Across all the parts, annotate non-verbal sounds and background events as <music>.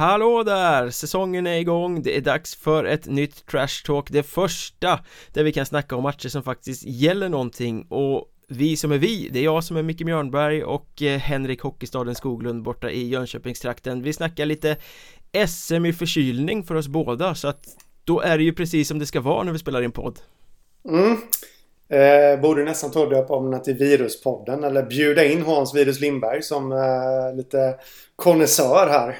Hallå där! Säsongen är igång, det är dags för ett nytt Trash Talk. Det första där vi kan snacka om matcher som faktiskt gäller någonting. Och vi som är vi, det är jag som är Micke Mjörnberg och eh, Henrik Hockeystaden Skoglund borta i Jönköpingstrakten. Vi snackar lite SM i förkylning för oss båda så att då är det ju precis som det ska vara när vi spelar in podd. Mm. Eh, borde nästan ta döpa om den till Viruspodden eller bjuda in Hans Virus Lindberg som eh, lite konnässör här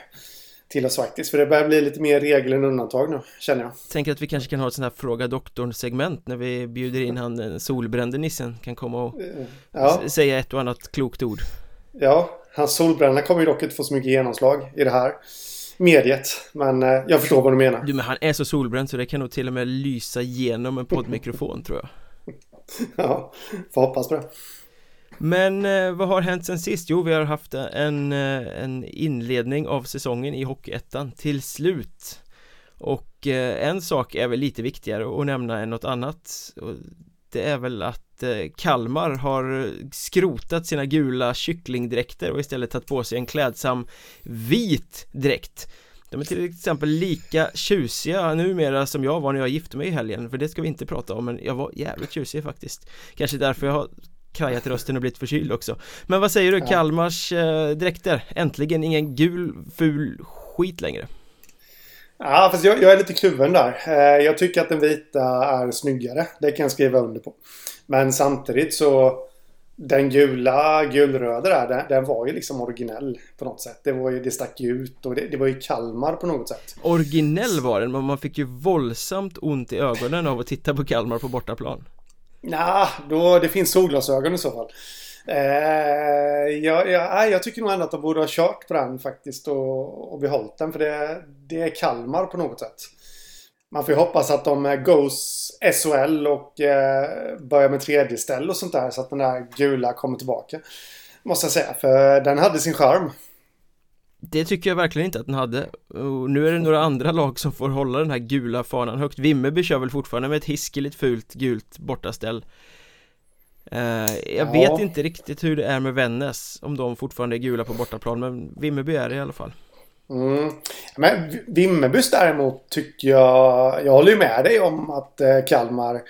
till oss faktiskt. För det börjar bli lite mer regel än undantag nu, känner jag. Tänker att vi kanske kan ha ett sånt här Fråga doktorn-segment när vi bjuder in han den solbrände nissen kan komma och Eh, Ja, säga ett och annat klokt ord ja, hans solbränna kommer ju dock inte få så mycket genomslag i det här mediet. Men eh, jag förstår vad du menar. Du men han är så solbränd så det kan nog till och med lysa genom en poddmikrofon tror jag <laughs> Ja, får hoppas på det. Men eh, vad har hänt sen sist? Jo, vi har haft en, eh, en inledning av säsongen i Hockeyettan till slut. Och eh, en sak är väl lite viktigare att nämna än något annat. Och Det är väl att eh, Kalmar har skrotat sina gula kycklingdräkter och istället tagit på sig en klädsam vit dräkt. De är till exempel lika tjusiga numera som jag var när jag gifte mig i helgen För det ska vi inte prata om men jag var jävligt tjusig faktiskt. Kanske därför jag har krajat rösten och blivit förkyld också Men vad säger du, Ja. Kalmars eh, dräkter? Äntligen ingen gul, ful skit längre Ja, fast jag, jag är lite kluven där. Eh, jag tycker att den vita är snyggare. Det kan jag skriva under på. Men samtidigt så... Den gula, gulröda där, den, den var ju liksom originell på något sätt. Det var ju, det stack ju ut och det, det var ju Kalmar på något sätt. Originell var den, men man fick ju våldsamt ont i ögonen av att titta på Kalmar på bortaplan Nja, då det finns solglasögon i så fall. Eh, jag, jag, jag tycker nog ändå att de borde ha kört på den faktiskt och, och behållit den. För det, det är Kalmar på något sätt. Man får ju hoppas att de goes SHL och eh, börjar med tredje ställ och sånt där. Så att den där gula kommer tillbaka. Måste jag säga, för den hade sin charm. Det tycker jag verkligen inte att den hade och nu är det några andra lag som får hålla den här gula fanan högt Vimmerby kör väl fortfarande med ett hiskeligt fult gult bortaställ eh, Jag Ja. vet inte riktigt hur det är med Vännäs Om de fortfarande är gula på bortaplan men Vimmerby är det i alla fall Mm. Men Vimmerbys däremot tycker jag... Jag håller ju med dig om att eh, Kalmar...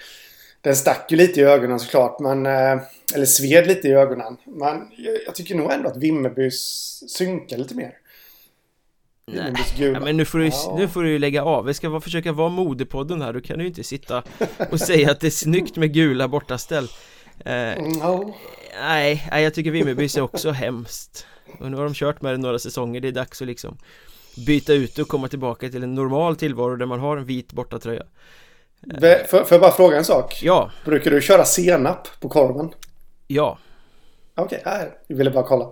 Den stack ju lite i ögonen såklart, men... Eh, eller sved lite i ögonen. Men jag, jag tycker nog ändå att Vimmerbys synkar lite mer. Gula. Ja, men nu får, du, Ja. nu får du ju lägga av, vi ska vara, försöka vara modepodden här, då kan du ju inte sitta och säga att det är snyggt med gula bortaställ eh, Mm, ja. Nej, nej, jag tycker Vimmerbys är också hemskt Och nu har de kört med det några säsonger, det är dags att liksom Byta ut och komma tillbaka till en normal tillvaro där man har en vit bortatröja Får får jag bara fråga en sak? Ja, Brukar du köra senap på korven? ja Okej, okay, jag ville bara kolla.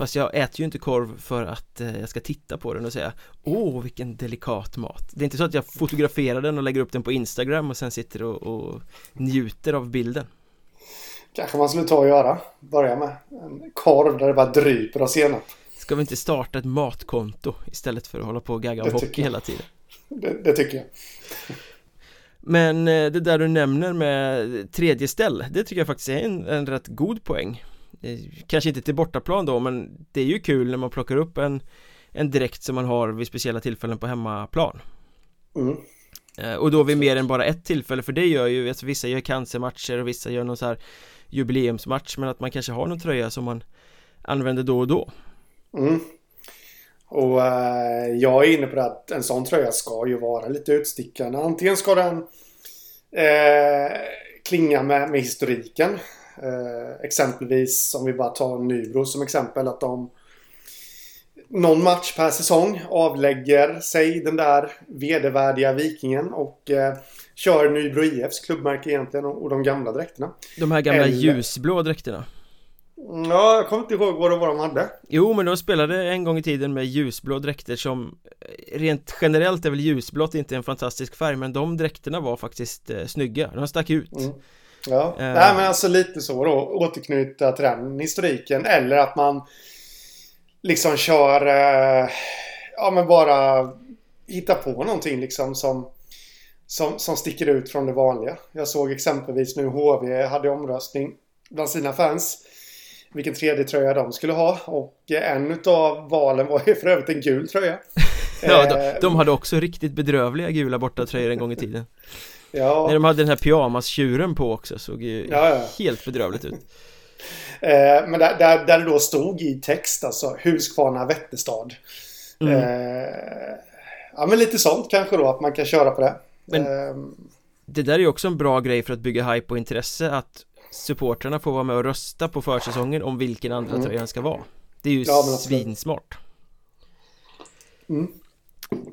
Fast jag äter ju inte korv för att eh, jag ska titta på den och säga Åh, vilken delikat mat Det är inte så att jag fotograferar den och lägger upp den på Instagram och sen sitter och, och njuter av bilden Kanske man skulle ta och göra. Börja med en korv där det bara dryper av senap. Ska vi inte starta ett matkonto istället för att hålla på och gagga om hockey jag. hela tiden? Det, det tycker jag. Men eh, det där du nämner med tredje ställ Det tycker jag faktiskt är en, en rätt god poäng Kanske inte till bortaplan då men det är ju kul när man plockar upp en En dräkt som man har vid speciella tillfällen på hemmaplan Mm. Eh, Och då vid mer än bara ett tillfälle för det gör ju, alltså vissa gör cancermatcher och vissa gör någon så här jubileumsmatch men att man kanske har någon tröja som man använder då och då Mm. Och eh, jag är inne på det att en sån tröja ska ju vara lite utstickande. Antingen ska den eh, klinga med, med historiken. Eh, exempelvis om vi bara tar Nybro som exempel att de någon match per säsong avlägger sig den där vedervärdiga vikingen och eh, kör Nybro IFs klubbmärke egentligen och, och de gamla dräkterna. De här gamla Eller- ljusblå dräkterna Ja, jag kommer inte ihåg vad det var de hade. Jo, men de spelade en gång i tiden med ljusblå dräkter som eh, Rent generellt är väl ljusblått inte en fantastisk färg Men de dräkterna var faktiskt eh, snygga, de stack ut Mm. Ja, Eh. nej men alltså lite så då. Återknyta till den historiken. Eller att man liksom kör... Eh, ja men bara hitta på någonting liksom som, som, som sticker ut från det vanliga. Jag såg exempelvis nu HV hade omröstning bland sina fans. vilken tredje tröja de skulle ha. Och en utav valen var ju för övrigt en gul tröja. <laughs> ja, de, eh, de, hade också riktigt bedrövliga gula bortatröjor en gång i tiden. Ja. När de hade den här pyjamastjuren på också såg ju ja, ja. helt bedrövligt ut. <laughs> Eh, men där, där, där det då stod i text alltså Huskvarna Vätterstad. Mm. Eh, ja men lite sånt kanske då att man kan köra på det. Men eh, det där är ju också en bra grej för att bygga hype och intresse att supporterna får vara med och rösta på försäsongen om vilken andra mm. tröjan ska vara. Det är ju ja, svinsmart. Mm.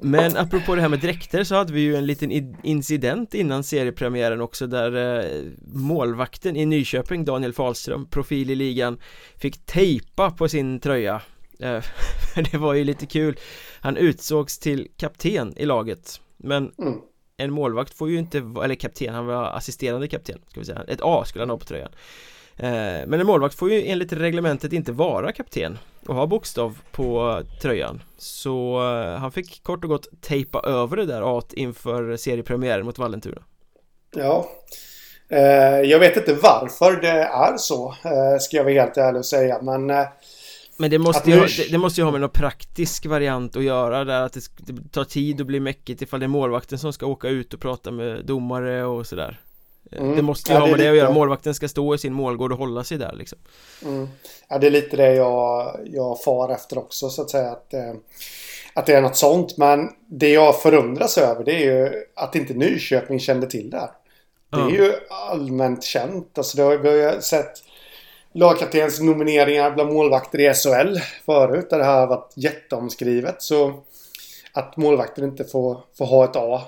Men apropå det här med dräkter så hade vi ju en liten incident innan seriepremiären också där eh, målvakten i Nyköping, Daniel Falström, profil i ligan, fick tejpa på sin tröja. Eh, <laughs> Det var ju lite kul. Han utsågs till kapten i laget. Men mm. en målvakt får ju inte, eller kapten, han var assisterande kapten ska vi säga. Ett A skulle han ha på tröjan men en målvakt får ju enligt reglementet inte vara kapten och ha bokstav på tröjan. Så eh, han fick kort och gott tejpa över det där at inför seriepremiären mot Vallentuna. Ja. Eh, Jag vet inte varför det är så Ska jag vara helt ärlig och säga men men det måste, ju, det, det, måste ju ha med någon praktisk variant att göra där att det, det tar tid och blir mäckigt ifall det är målvakten som ska åka ut och prata med domare och sådär Mm. Det måste ju ja, ha med det, det att göra, målvakten ska stå i sin målgård och hålla sig där liksom. Mm. Ja det är lite det jag, jag far efter också så att säga att, eh, att det är något sånt. Men det jag förundras över det är ju att inte Nyköping kände till det här. Det är mm. ju allmänt känt. Alltså det har, vi har ju sett lagkaptens nomineringar bland målvakter i SHL förut där det här har varit jätteomskrivet. Så att målvakten inte får, får ha ett A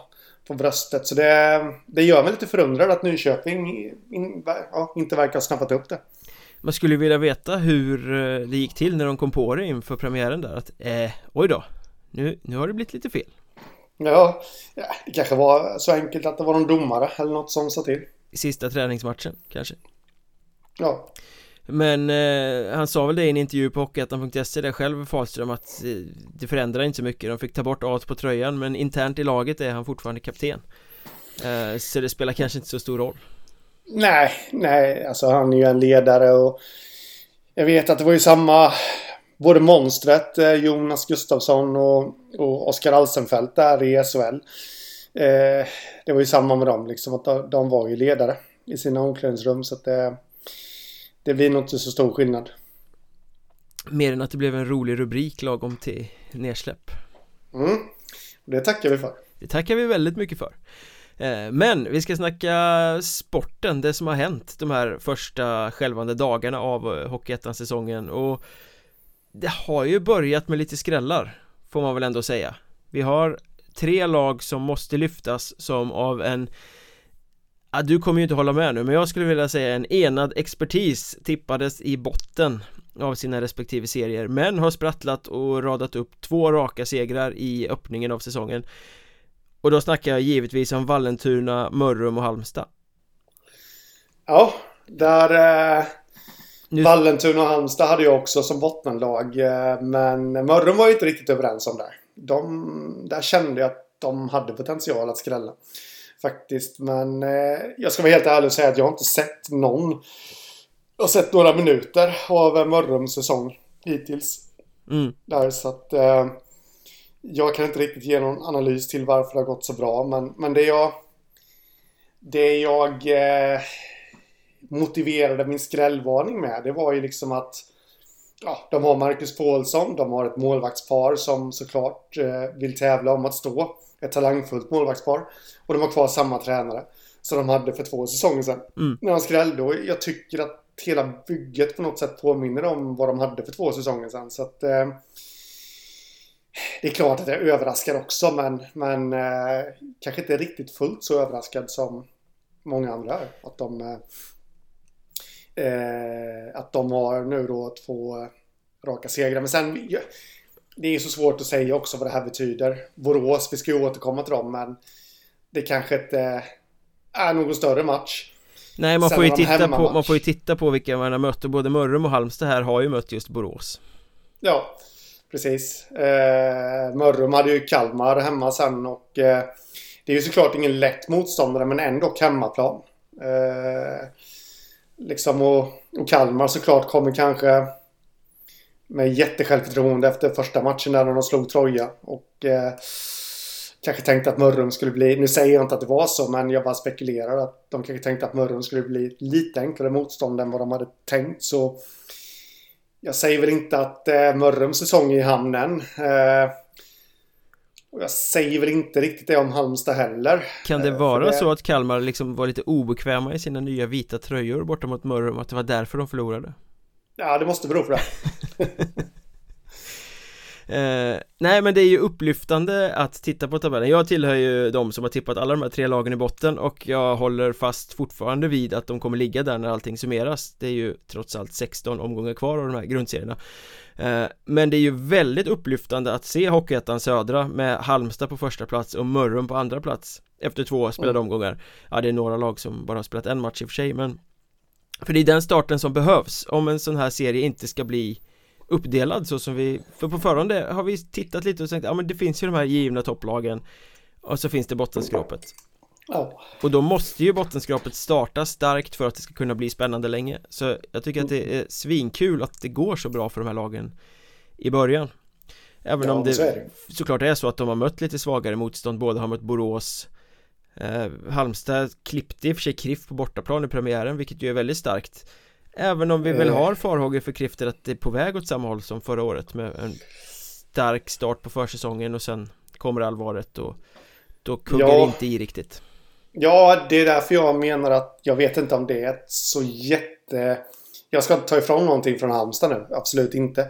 på bröstet. Så det, det gör mig lite förundrad att Nyköping in, ja, inte verkar ha snappat upp det. Man skulle vilja veta hur eh, det gick till när de kom på det inför premiären där att eh, oj då, nu, nu har det blivit lite fel. Ja, det kanske var så enkelt att det var någon domare eller något som sa till. Sista träningsmatchen kanske. Ja. Men eh, han sa väl det i en intervju på Hockeyettan.se där själv Fahlström att eh, det förändrar inte så mycket. De fick ta bort A på tröjan men internt i laget är han fortfarande kapten. Eh, Så det spelar kanske inte så stor roll. Nej, nej, alltså han är ju en ledare och Jag vet att det var ju samma Både monstret eh, Jonas Gustafsson och, och Oskar Alsenfelt där i SHL eh, Det var ju samma med dem liksom att de, de var ju ledare i sina omklädningsrum så att det det blir nog inte så stor skillnad. Mer än att det blev en rolig rubrik lagom till nedsläpp. Mm, det tackar vi för. Det tackar vi väldigt mycket för. Eh, men vi ska snacka sporten, det som har hänt de här första självande dagarna av eh, Hockeyettan-säsongen och det har ju börjat med lite skrällar får man väl ändå säga. Vi har tre lag som måste lyftas som av en Ja, du kommer ju inte hålla med nu men jag skulle vilja säga en enad expertis tippades i botten av sina respektive serier men har sprattlat och radat upp två raka segrar i öppningen av säsongen. Och då snackar jag givetvis om Vallentuna, Mörrum och Halmstad. Ja, där eh, nu... Vallentuna och Halmstad hade jag också som bottenlag eh, men Mörrum var ju inte riktigt överens om det. De, Där kände jag att de hade potential att skrälla Faktiskt. Men eh, jag ska vara helt ärlig och säga att jag har inte sett någon. Jag har sett några minuter av Mörrums säsong hittills. Mm. Där så att eh, jag kan inte riktigt ge någon analys till varför det har gått så bra. Men, men det jag det jag eh, motiverade min skrällvarning med det var ju liksom att ja, de har Marcus Paulsson, de har ett målvaktspar som såklart eh, vill tävla om att stå. Ett talangfullt målvaktspar. Och de har kvar samma tränare. Som de hade för två säsonger sedan. Mm. När han skrällde. Och jag tycker att hela bygget på något sätt påminner om vad de hade för två säsonger sedan. Så att... Eh, det är klart att jag är överraskad också men, men eh, kanske inte riktigt fullt så överraskad som många andra är. Att de, eh, eh att de har nu då två raka segrar. Men sen, det är så svårt att säga också vad det här betyder. Borås, vi ska ju återkomma till dem men det kanske inte är någon större match. Nej, man får, ju titta på, man får ju titta på vilka man har mött och både Mörrum och Halmstad här har ju mött just Borås. Ja, precis. Eh, Mörrum hade ju Kalmar hemma sen och eh, det är ju såklart ingen lätt motståndare men ändå hemmaplan. Eh, liksom och, och Kalmar såklart kommer kanske med jättesjälvförtroende efter första matchen där de slog Troja. Och eh, kanske tänkte att Mörrum skulle bli, nu säger jag inte att det var så, men jag bara spekulerar att de kanske tänkte att Mörrum skulle bli lite enklare motstånd än vad de hade tänkt. Så jag säger väl inte att eh, Mörrums säsong är i hamnen. Eh, och jag säger väl inte riktigt det om Halmstad heller Kan det eh, vara det... så att Kalmar liksom var lite obekväma i sina nya vita tröjor borta mot Mörrum? Att det var därför de förlorade? Ja, det måste bero på det. <laughs> Eh, Nej men det är ju upplyftande att titta på tabellen. Jag tillhör ju de som har tippat alla de här tre lagen i botten och jag håller fast fortfarande vid att de kommer ligga där när allting summeras. Det är ju trots allt 16 omgångar kvar av de här grundserierna. Eh, Men det är ju väldigt upplyftande att se Hockeyettan Södra med Halmstad på första plats och Mörrum på andra plats Efter två spelade mm. omgångar. Ja det är några lag som bara har spelat en match i och för sig men För det är den starten som behövs om en sån här serie inte ska bli uppdelad så som vi För på förhand har vi tittat lite och tänkt ja men det finns ju de här givna topplagen Och så finns det bottenskrapet. Ja. Och då måste ju bottenskrapet starta starkt för att det ska kunna bli spännande länge. Så jag tycker att det är svinkul att det går så bra för de här lagen I början. Även ja, om det, det såklart är så att de har mött lite svagare motstånd. Båda har mött Borås eh, Halmstad klippte i och för sig Kriff på bortaplan i premiären vilket ju är väldigt starkt Även om vi väl eh. har farhågor för Krifter att det är på väg åt samma håll som förra året med en stark start på försäsongen och sen kommer allvaret och då kuggar ja. inte i riktigt. Ja, det är därför jag menar att jag vet inte om det är ett så jätte... Jag ska inte ta ifrån någonting från Halmstad nu, absolut inte.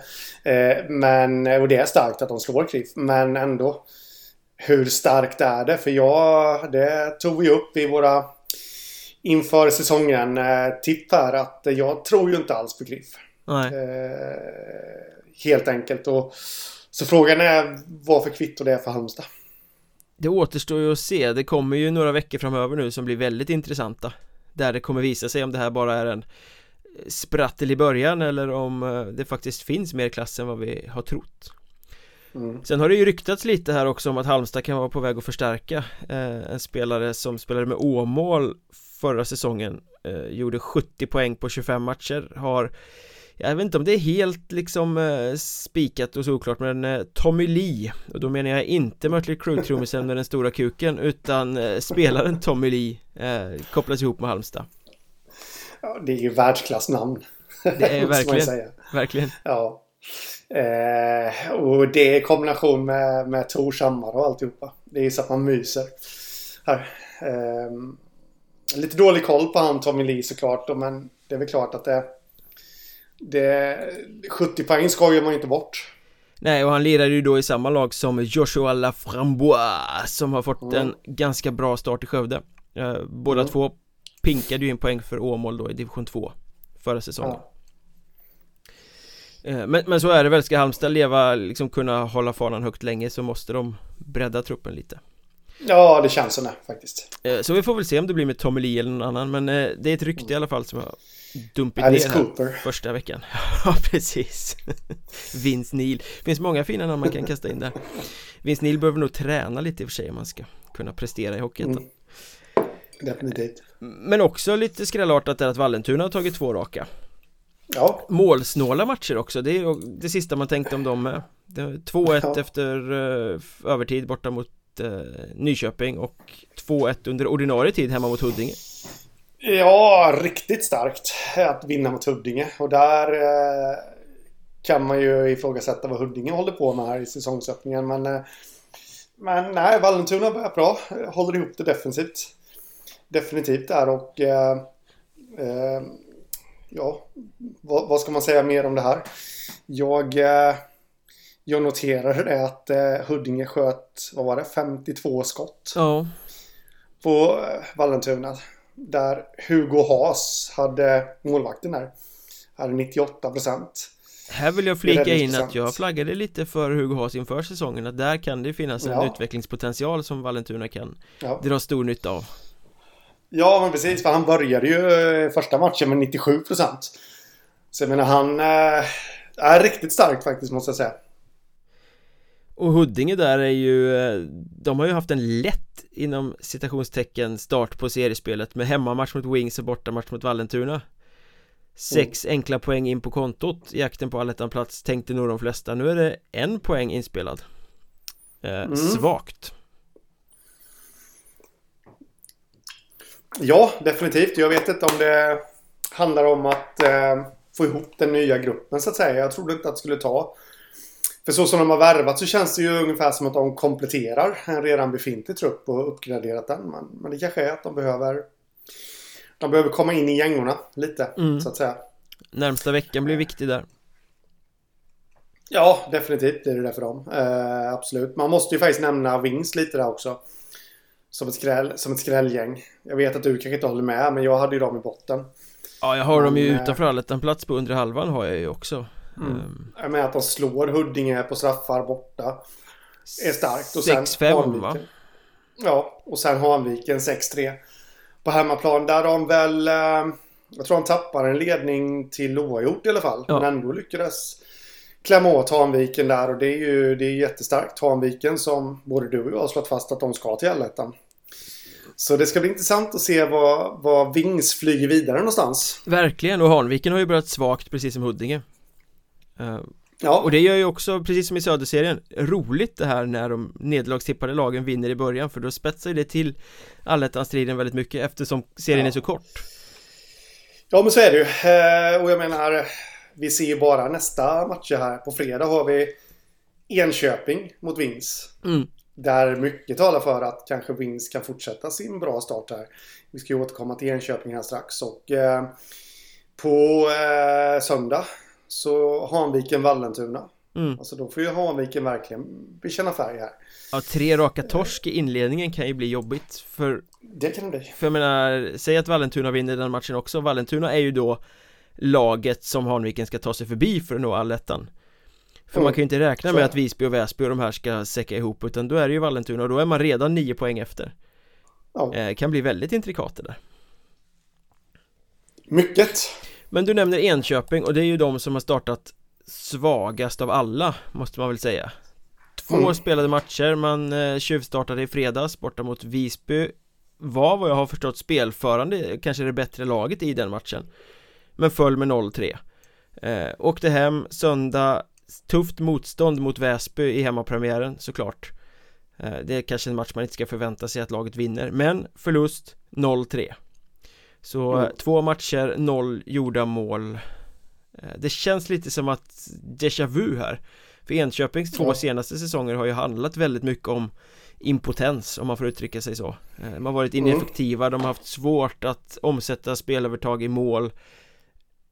Eh, men, och det är starkt att de slår Kriff, men ändå. Hur starkt är det? För jag, det tog vi upp i våra inför säsongen eh, tipp här att jag tror ju inte alls på Cliff. Eh, helt enkelt. Och, så frågan är vad för kvitto det är för Halmstad. Det återstår ju att se. Det kommer ju några veckor framöver nu som blir väldigt intressanta. Där det kommer visa sig om det här bara är en sprattel i början eller om eh, det faktiskt finns mer klass än vad vi har trott. Mm. Sen har det ju ryktats lite här också om att Halmstad kan vara på väg att förstärka eh, En spelare som spelade med Åmål förra säsongen eh, Gjorde 70 poäng på 25 matcher Har jag vet inte om det är helt liksom eh, spikat och såklart men eh, Tommy Lee och då menar jag inte Mötley Crüe-trummisen med den stora kuken utan eh, spelaren Tommy Lee eh, kopplas ihop med Halmstad. Ja, det är ju världsklassnamn. Det är <laughs> verkligen, verkligen. Ja eh, Och det är kombination med, med Tor och alltihopa Det är så att man myser här eh, Lite dålig koll på han Tommy Lee såklart. Men det är väl klart att det... det 70 poäng skojar man inte bort. Nej, och han lirade ju då i samma lag som Joshua Laframboise Som har fått mm. en ganska bra start i Skövde eh, Båda mm. två pinkade ju in poäng för Åmål då i division 2 Förra säsongen ja. Eh, men, men så är det väl, ska Halmstad leva, liksom kunna hålla fanan högt länge så måste de bredda truppen lite. Ja, det känns det faktiskt. Eh, så vi får väl se om det blir med Tommy Lee eller någon annan Men eh, det är ett rykte i alla fall som har dumpit Alice ner Cooper. här första veckan. <laughs> Ja, precis. <laughs> Vince Neil. Finns många fina namn man kan kasta in där. Vince Neil behöver nog träna lite i och för sig om man ska kunna prestera i Hockeyettan mm. Definitivt. Men också lite skrällartat är att Vallentuna har tagit två raka Ja Målsnåla matcher också, det är det sista man tänkte om dem med 2-1 ja. efter uh, övertid borta mot eh, Nyköping och 2-1 under ordinarie tid hemma mot Huddinge. Ja, riktigt starkt att vinna mot Huddinge och där eh, kan man ju ifrågasätta vad Huddinge håller på med här i säsongsöppningen men eh, men nej, Vallentuna börjar bra. Håller ihop det defensivt. Definitivt där och eh, eh, ja, vad, vad, ska man säga mer om det här? Jag eh, jag noterade att eh, Huddinge sköt, vad var det, 52 skott. Ja. På eh, Vallentuna. Där Hugo Haas hade målvakten där. Hade 98 procent. Här vill jag flika in att jag flaggade lite för Hugo Haas inför säsongen att där kan det finnas en ja. utvecklingspotential som Vallentuna kan ja. dra stor nytta av. Ja, men precis. För han började ju eh, första matchen med 97 procent. Så jag menar, han eh, är riktigt stark faktiskt, måste jag säga. Och Huddinge där är ju eh, De har ju haft en lätt inom citationstecken start på seriespelet med hemmamatch mot Wings och bortamatch mot Vallentuna Sex mm. enkla poäng in på kontot i jakten på allettan-plats tänkte nog de flesta Nu är det en poäng inspelad eh, mm. Svagt Ja, definitivt. Jag vet inte om det handlar om att eh, få ihop den nya gruppen så att säga. Jag trodde inte att det skulle ta. För så som de har värvat så känns det ju ungefär som att de kompletterar en redan befintlig trupp och uppgraderat den. Men, men det kanske är att de behöver de behöver komma in i gängorna lite, mm. så att säga. Närmsta veckan blir viktig där. Ja, definitivt blir det det för dem. Eh, absolut. Man måste ju faktiskt nämna Wings lite där också. Som ett, skräll, som ett skrällgäng. Jag vet att du kanske inte håller med, men jag hade ju dem i botten. Ja, jag har men, dem ju eh, utanför allet. En plats på undre halvan har jag ju också. Mm. Um. Jag menar att de slår Huddinge på straffar borta. Är starkt. 6-5 va? Ja, och sen Hanviken 6-3 på hemmaplan. Där de väl... Eh, jag tror de tappade en ledning till oavgjort i alla fall. Ja. Men ändå lyckades klämma åt Hanviken där och det är ju det är jättestarkt. Hanviken som både du och jag har slått fast att de ska till allettan. Så det ska bli intressant att se vad, vad Vings flyger vidare någonstans. Verkligen, och Hanviken har ju börjat svagt precis som Huddinge. Uh, Ja. Och det gör ju också, precis som i Söderserien, roligt det här när de nederlagstippade lagen vinner i början för då spetsar det till allettan-striden väldigt mycket eftersom serien ja. är så kort. Ja men så är det ju. Eh, och jag menar, vi ser ju bara nästa matcher här. På fredag har vi Enköping mot Vins. Mm. Där mycket talar för att kanske Vins kan fortsätta sin bra start här. Vi ska ju återkomma till Enköping här strax. Och eh, på eh, söndag så Hanviken-Vallentuna. Mm. Alltså då får ju Hanviken verkligen bekänna färg här. Ja, tre raka torsk i inledningen kan ju bli jobbigt för Det kan det bli. För jag menar, säg att Vallentuna vinner den matchen också. Vallentuna är ju då laget som Hanviken ska ta sig förbi för att nå allettan. För mm. man kan ju inte räkna med att Visby och Väsby och de här ska säcka ihop utan då är det ju Vallentuna och då är man redan nio poäng efter. Ja. Eh, kan bli väldigt intrikat det där. Mycket. Men du nämner Enköping och det är ju de som har startat svagast av alla måste man väl säga Två mm. spelade matcher, man eh, tjuvstartade i fredags borta mot Visby Var vad jag har förstått spelförande, kanske det bättre laget i den matchen Men föll med 0-3 eh, Åkte hem söndag Tufft motstånd mot Väsby i hemmapremiären såklart. Eh, Det är kanske en match man inte ska förvänta sig att laget vinner Men förlust 0-3 så mm. två matcher, noll gjorda mål. Eh, Det känns lite som att déjà vu här. För Enköpings två ja. senaste säsonger har ju handlat väldigt mycket om impotens om man får uttrycka sig så. Eh, De har varit mm. ineffektiva, de har haft svårt att omsätta spelövertag i mål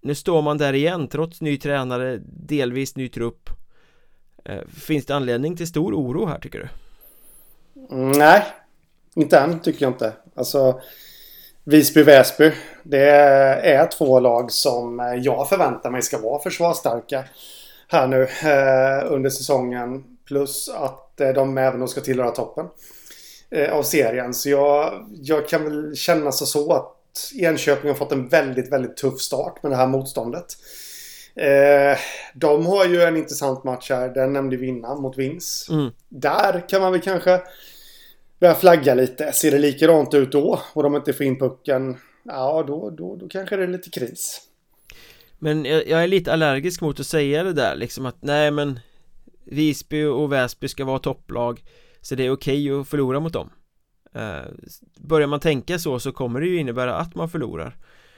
nu står man där igen trots ny tränare, delvis ny trupp eh, Finns det anledning till stor oro här tycker du? Mm, nej, inte än tycker jag inte Alltså Visby-Väsby. Det är två lag som jag förväntar mig ska vara försvarsstarka här nu eh, under säsongen. Plus att eh, de även ska tillhöra toppen eh, av serien. Så jag, jag kan väl känna så, så att Enköping har fått en väldigt, väldigt tuff start med det här motståndet. Eh, de har ju en intressant match här. Den nämnde vi innan mot Vins. Mm. Där kan man väl kanske börjar flagga lite. Ser det likadant ut då och de inte får in pucken, ja då, då, då kanske det är lite kris. Men jag, jag är lite allergisk mot att säga det där liksom att nej men Visby och Väsby ska vara topplag Så det är okej okay att förlora mot dem Börjar man tänka så så kommer det ju innebära att man förlorar.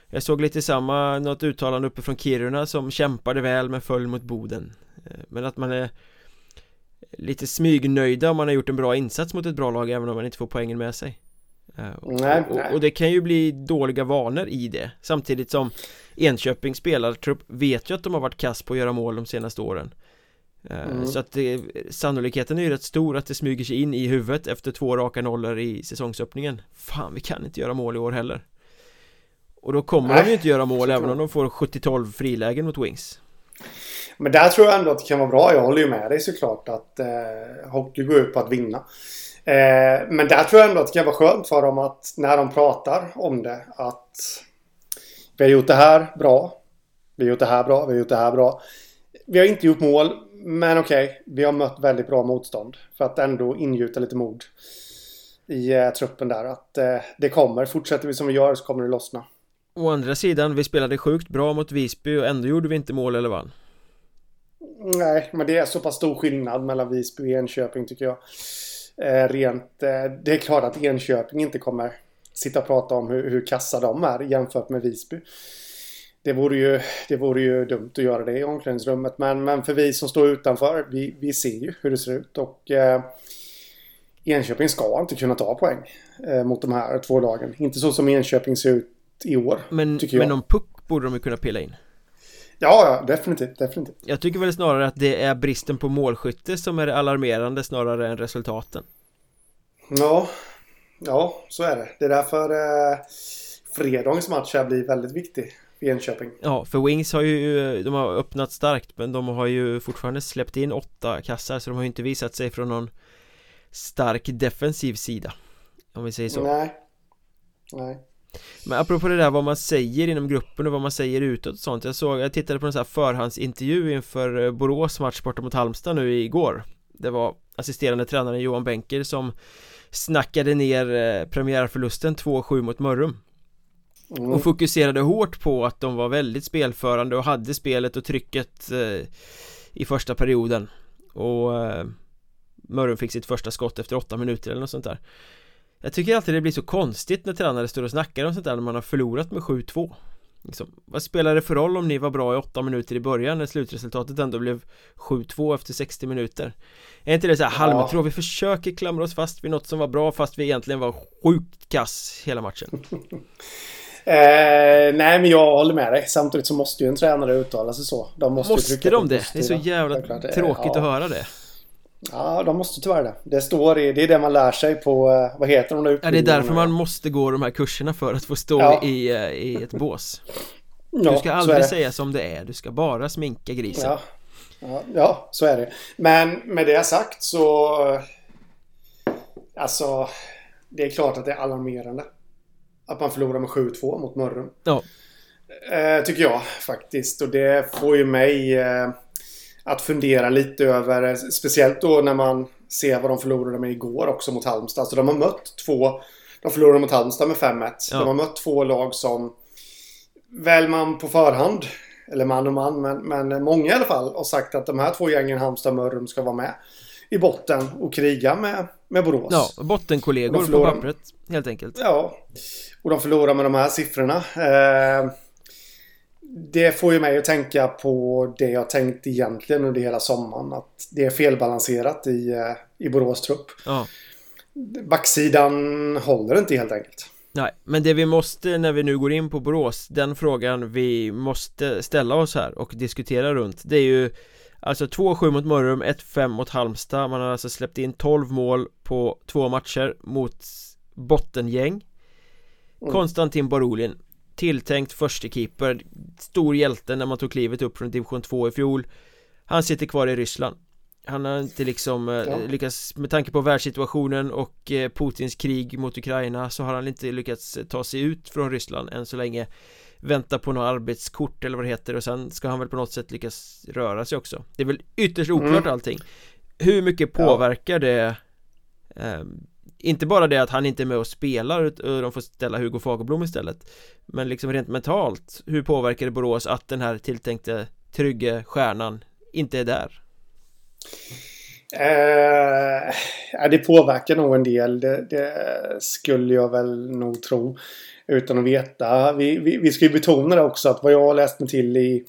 Jag såg lite samma, något uttalande uppe från Kiruna som kämpade väl men föll mot Boden. Uh, Men att man är lite smygnöjda om man har gjort en bra insats mot ett bra lag även om man inte får poängen med sig. Eh, och, nej, och, nej. och, det kan ju bli dåliga vanor i det. Samtidigt som Enköpings spelartrupp vet ju att de har varit kass på att göra mål de senaste åren. eh, mm. Så att det, sannolikheten är ju rätt stor att det smyger sig in i huvudet efter två raka nollor i säsongsöppningen Fan, vi kan inte göra mål i år heller Och då kommer nej, de ju inte göra mål även om de får 70-12 frilägen mot Wings men där tror jag ändå att det kan vara bra. Jag håller ju med dig såklart att eh, hockey går ut på att vinna. Eh, men där tror jag ändå att det kan vara skönt för dem att när de pratar om det att vi har gjort det här bra. Vi har gjort det här bra. Vi har gjort det här bra. Vi har inte gjort mål. Men okej, okay, vi har mött väldigt bra motstånd. För att ändå ingjuta lite mod i eh, truppen där. Att eh, det kommer. Fortsätter vi som vi gör så kommer det lossna. Å andra sidan, vi spelade sjukt bra mot Visby och ändå gjorde vi inte mål eller vann Nej, men det är så pass stor skillnad mellan Visby och Enköping tycker jag eh, Rent, eh, det är klart att Enköping inte kommer sitta och prata om hur, hur kassa de är jämfört med Visby det vore, ju, det vore ju dumt att göra det i omklädningsrummet. Men, men för vi som står utanför, vi, vi ser ju hur det ser ut. Och eh, Enköping ska inte kunna ta poäng eh, mot de här två lagen. Inte så som Enköping ser ut i år. Men, men någon puck borde de ju kunna pilla in. Ja, ja, definitivt, definitivt. Jag tycker väl snarare att det är bristen på målskytte som är alarmerande snarare än resultaten. Ja, ja, så är det. Det är därför eh, fredagens match här blir väldigt viktig i Enköping. Ja, för Wings har ju, de har öppnat starkt men de har ju fortfarande släppt in åtta kassar så de har ju inte visat sig från någon stark defensiv sida Om vi säger så. Nej. Nej. Men apropå det där vad man säger inom gruppen och vad man säger utåt och sånt Jag såg, jag tittade på en sån här förhandsintervju inför eh, Borås match borta mot Halmstad nu igår. Det var assisterande tränaren Johan Benker som snackade ner eh, premiärförlusten 2-7 mot Mörrum Mm. Och fokuserade hårt på att de var väldigt spelförande och hade spelet och trycket eh, i första perioden Och eh, Mörrum fick sitt första skott efter åtta minuter eller något sånt där Jag tycker alltid det blir så konstigt när tränare står och snackar om sånt där när man har förlorat med 7-2 liksom, Vad spelar det för roll om ni var bra i åtta minuter i början när slutresultatet ändå blev 7-2 efter 60 minuter? Är inte det så här halmtråd? Ja. Vi försöker klamra oss fast vid något som var bra fast vi egentligen var sjukt kass hela matchen <laughs> Eh, nej, men jag håller med dig. Samtidigt så måste ju en tränare uttala sig så. De måste måste de det? Det är så jävla tråkigt ja. att höra det. Ja, de måste tyvärr det. Det står i, det är det man lär sig på, eh, vad heter de där Ja, det är därför man måste gå de här kurserna för att få stå ja. i, eh, i ett bås. Du ska aldrig säga som det är, du ska bara sminka grisen. Ja. Ja, ja, så är det. Men med det sagt så... Alltså, det är klart att det är alarmerande. Att man förlorar med 7-2 mot Mörrum. Ja. Eh, tycker jag faktiskt. Och det får ju mig eh, att fundera lite över, speciellt då när man ser vad de förlorade med igår också mot Halmstad. Alltså de har mött två, de förlorade mot Halmstad med 5-1. Ja. De har mött två lag som väl man på förhand, eller man och man, men, men många i alla fall, har sagt att de här två gängen, Halmstad och Mörrum, ska vara med i botten och kriga med, med Borås. Ja, bottenkollegor på pappret helt enkelt. Ja, och de förlorar med de här siffrorna. Eh, det får ju mig att tänka på det jag tänkt egentligen under hela sommaren. Att det är felbalanserat i, eh, i Borås trupp. Ja. Backsidan håller inte helt enkelt. Nej, men det vi måste när vi nu går in på Borås Den frågan vi måste ställa oss här och diskutera runt Det är ju Alltså 2-7 mot Mörrum, 1-5 mot Halmstad Man har alltså släppt in 12 mål på två matcher mot bottengäng mm. Konstantin Barolin Tilltänkt förstekeeper Stor hjälte när man tog klivet upp från division 2 i fjol Han sitter kvar i Ryssland Han har inte liksom eh, ja. lyckats Med tanke på världssituationen och eh, Putins krig mot Ukraina Så har han inte lyckats ta sig ut från Ryssland än så länge Vänta på något arbetskort eller vad det heter och sen ska han väl på något sätt lyckas röra sig också Det är väl ytterst oklart mm. allting Hur mycket påverkar ja. det eh, inte bara det att han inte är med och spelar och de får ställa Hugo Fagerblom istället Men liksom rent mentalt Hur påverkar det Borås att den här tilltänkte trygge stjärnan inte är där? Eh, det påverkar nog en del det, det, skulle jag väl nog tro Utan att veta vi, vi, vi ska ju betona det också att vad jag har läst mig till i,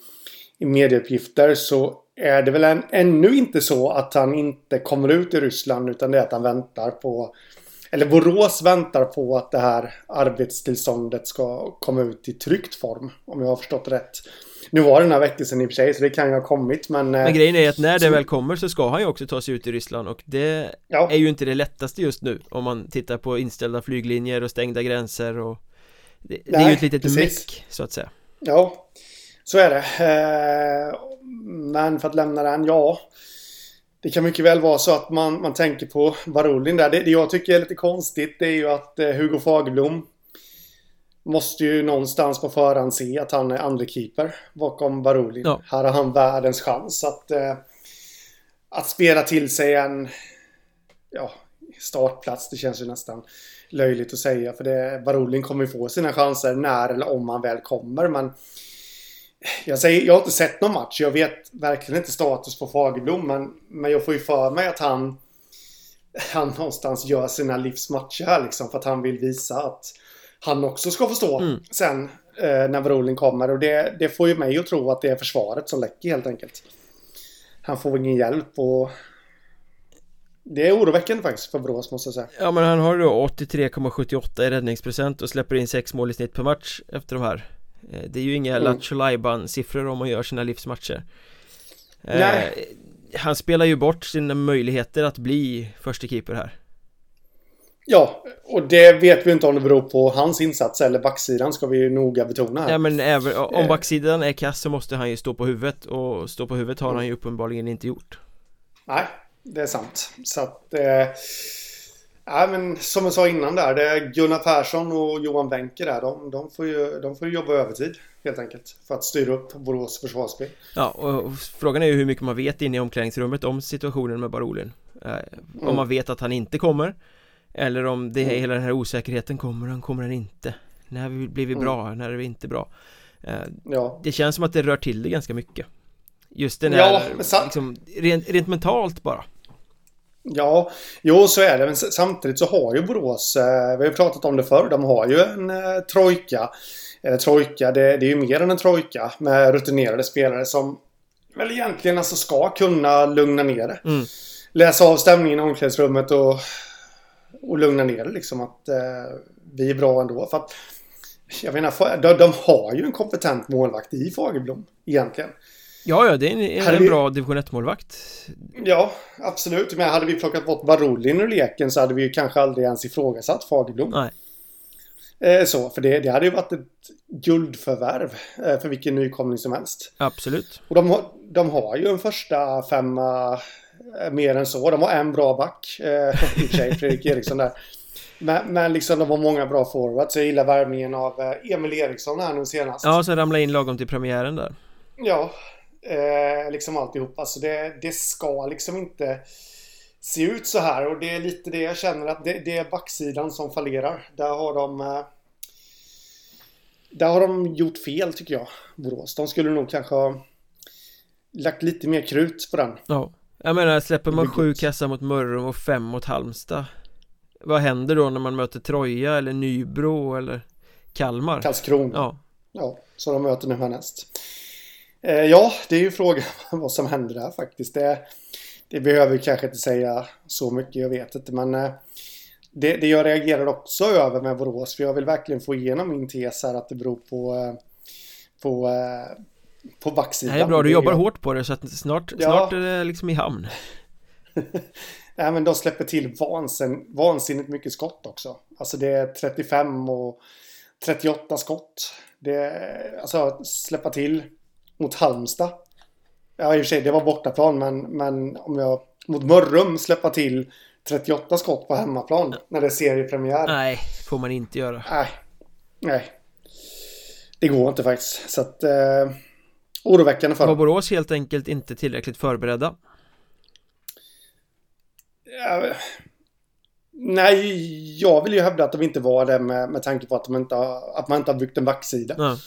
i medieuppgifter så är det väl en, ännu inte så att han inte kommer ut i Ryssland utan det är att han väntar på eller Borås väntar på att det här arbetstillståndet ska komma ut i tryckt form. Om jag har förstått rätt. Nu var det den här väckelsen i och för sig så det kan ju ha kommit men Men grejen är att när det så... väl kommer så ska han ju också ta sig ut i Ryssland och det ja. är ju inte det lättaste just nu Om man tittar på inställda flyglinjer och stängda gränser och Det, Nej, det är ju ett litet meck så att säga Ja Så är det eh, Men för att lämna den, ja det kan mycket väl vara så att man, man tänker på Varulin där. Det, det jag tycker är lite konstigt det är ju att eh, Hugo Fagerblom måste ju någonstans på förhand se att han är andrekeeper bakom Barolin. Ja. Här har han världens chans att, eh, att spela till sig en, ja, startplats. Det känns ju nästan löjligt att säga. För det, Barolin kommer ju få sina chanser när eller om han väl kommer. Men jag, säger, jag har inte sett någon match. Jag vet verkligen inte status på Fagerblom. Men, men jag får ju för mig att han, han någonstans gör sina livsmatcher här liksom. För att han vill visa att han också ska förstå mm. sen eh, när Brolin kommer. Och det, det får ju mig att tro att det är försvaret som läcker helt enkelt. Han får ingen hjälp och det är oroväckande faktiskt för Brås måste jag säga. Ja men han har då 83,78 i räddningsprocent och släpper in 6 mål i snitt per match efter de här. Eh, det är ju inga mm. Lattjo siffror om man gör sina livsmatcher. Eh, Nej. Han spelar ju bort sina möjligheter att bli första keeper här. Ja, och det vet vi inte om det beror på hans insats eller backsidan ska vi ju noga betona här. Ja men även om eh. backsidan är kass så måste han ju stå på huvudet och stå på huvudet har han ju uppenbarligen inte gjort. Nej, det är sant. Så att... Eh, ja, men som jag sa innan där, det är Gunnar Persson och Johan Wenke där, de, de, får ju, de får ju jobba övertid helt enkelt. För att styra upp Borås försvarsspel. Ja, och frågan är ju hur mycket man vet inne i omklädningsrummet om situationen med Barolin. Eh, om mm. man vet att han inte kommer. Eller om det är mm. hela den här osäkerheten kommer han, kommer han inte När blir vi bra, mm. när är vi inte bra eh, ja. Det känns som att det rör till det ganska mycket Just den här, ja, liksom, rent, rent mentalt bara Ja, jo så är det. Men samtidigt så har ju Borås, eh, vi har pratat om det förr, de har ju en eh, trojka. Eller trojka, det, det är ju mer än en trojka med rutinerade spelare som väl egentligen alltså ska kunna lugna ner det. Mm. Läsa av stämningen i omklädningsrummet och och lugna ner det liksom att eh, vi är bra ändå. För att, jag menar, de, de har ju en kompetent målvakt i Fagerblom egentligen. Ja, ja, det är en, en, en bra division 1-målvakt. Ja, absolut. Men hade vi plockat bort Barolin ur leken så hade vi ju kanske aldrig ens ifrågasatt Fagerblom. Nej. Eh, så, för det, det hade ju varit ett guldförvärv eh, för vilken nykomling som helst. Absolut. Och de, de har ju en första femma Eh, mer än så. De har en bra back. Eh, I och sig, Fredrik Eriksson där. Men, men liksom de har många bra forwards. Jag gillar värvningen av eh, Emil Eriksson här nu senast. Ja, så ramlade in lagom till premiären där. Ja, eh, liksom alltihop. Alltså det, det ska liksom inte se ut så här. Och det är lite det jag känner att det, det är backsidan som fallerar. Där har de... Eh, där har de gjort fel tycker jag, Borås. De skulle nog kanske ha lagt lite mer krut på den. Ja. Jag menar, släpper man sju kassar mot Mörrum och fem mot Halmstad Vad händer då när man möter Troja eller Nybro eller Kalmar? Karlskrona Ja Ja, så de möter nu härnäst Ja, det är ju frågan <laughs> vad som händer där faktiskt Det, det behöver vi kanske inte säga så mycket, jag vet inte men eh, det, det jag reagerar också över med Borås, för jag vill verkligen få igenom min tes här att det beror på eh, på eh, på backsidan. Det är bra, du jobbar hårt på det så att snart, ja. snart är det liksom i hamn. <laughs> Nej men de släpper till vansin, vansinnigt mycket skott också. Alltså det är 35 och 38 skott. Det alltså släppa till mot Halmstad. Ja i och för sig det var bortaplan men, men om jag mot Mörrum släppa till 38 skott på hemmaplan när det är seriepremiär. Nej, får man inte göra. Nej. Nej. Det går inte faktiskt. Så att eh, oroväckande för Var Borås helt enkelt inte tillräckligt förberedda? Ja, nej, jag vill ju hävda att de inte var det med, med tanke på att, de inte har, att man inte har byggt en backsida. Ja.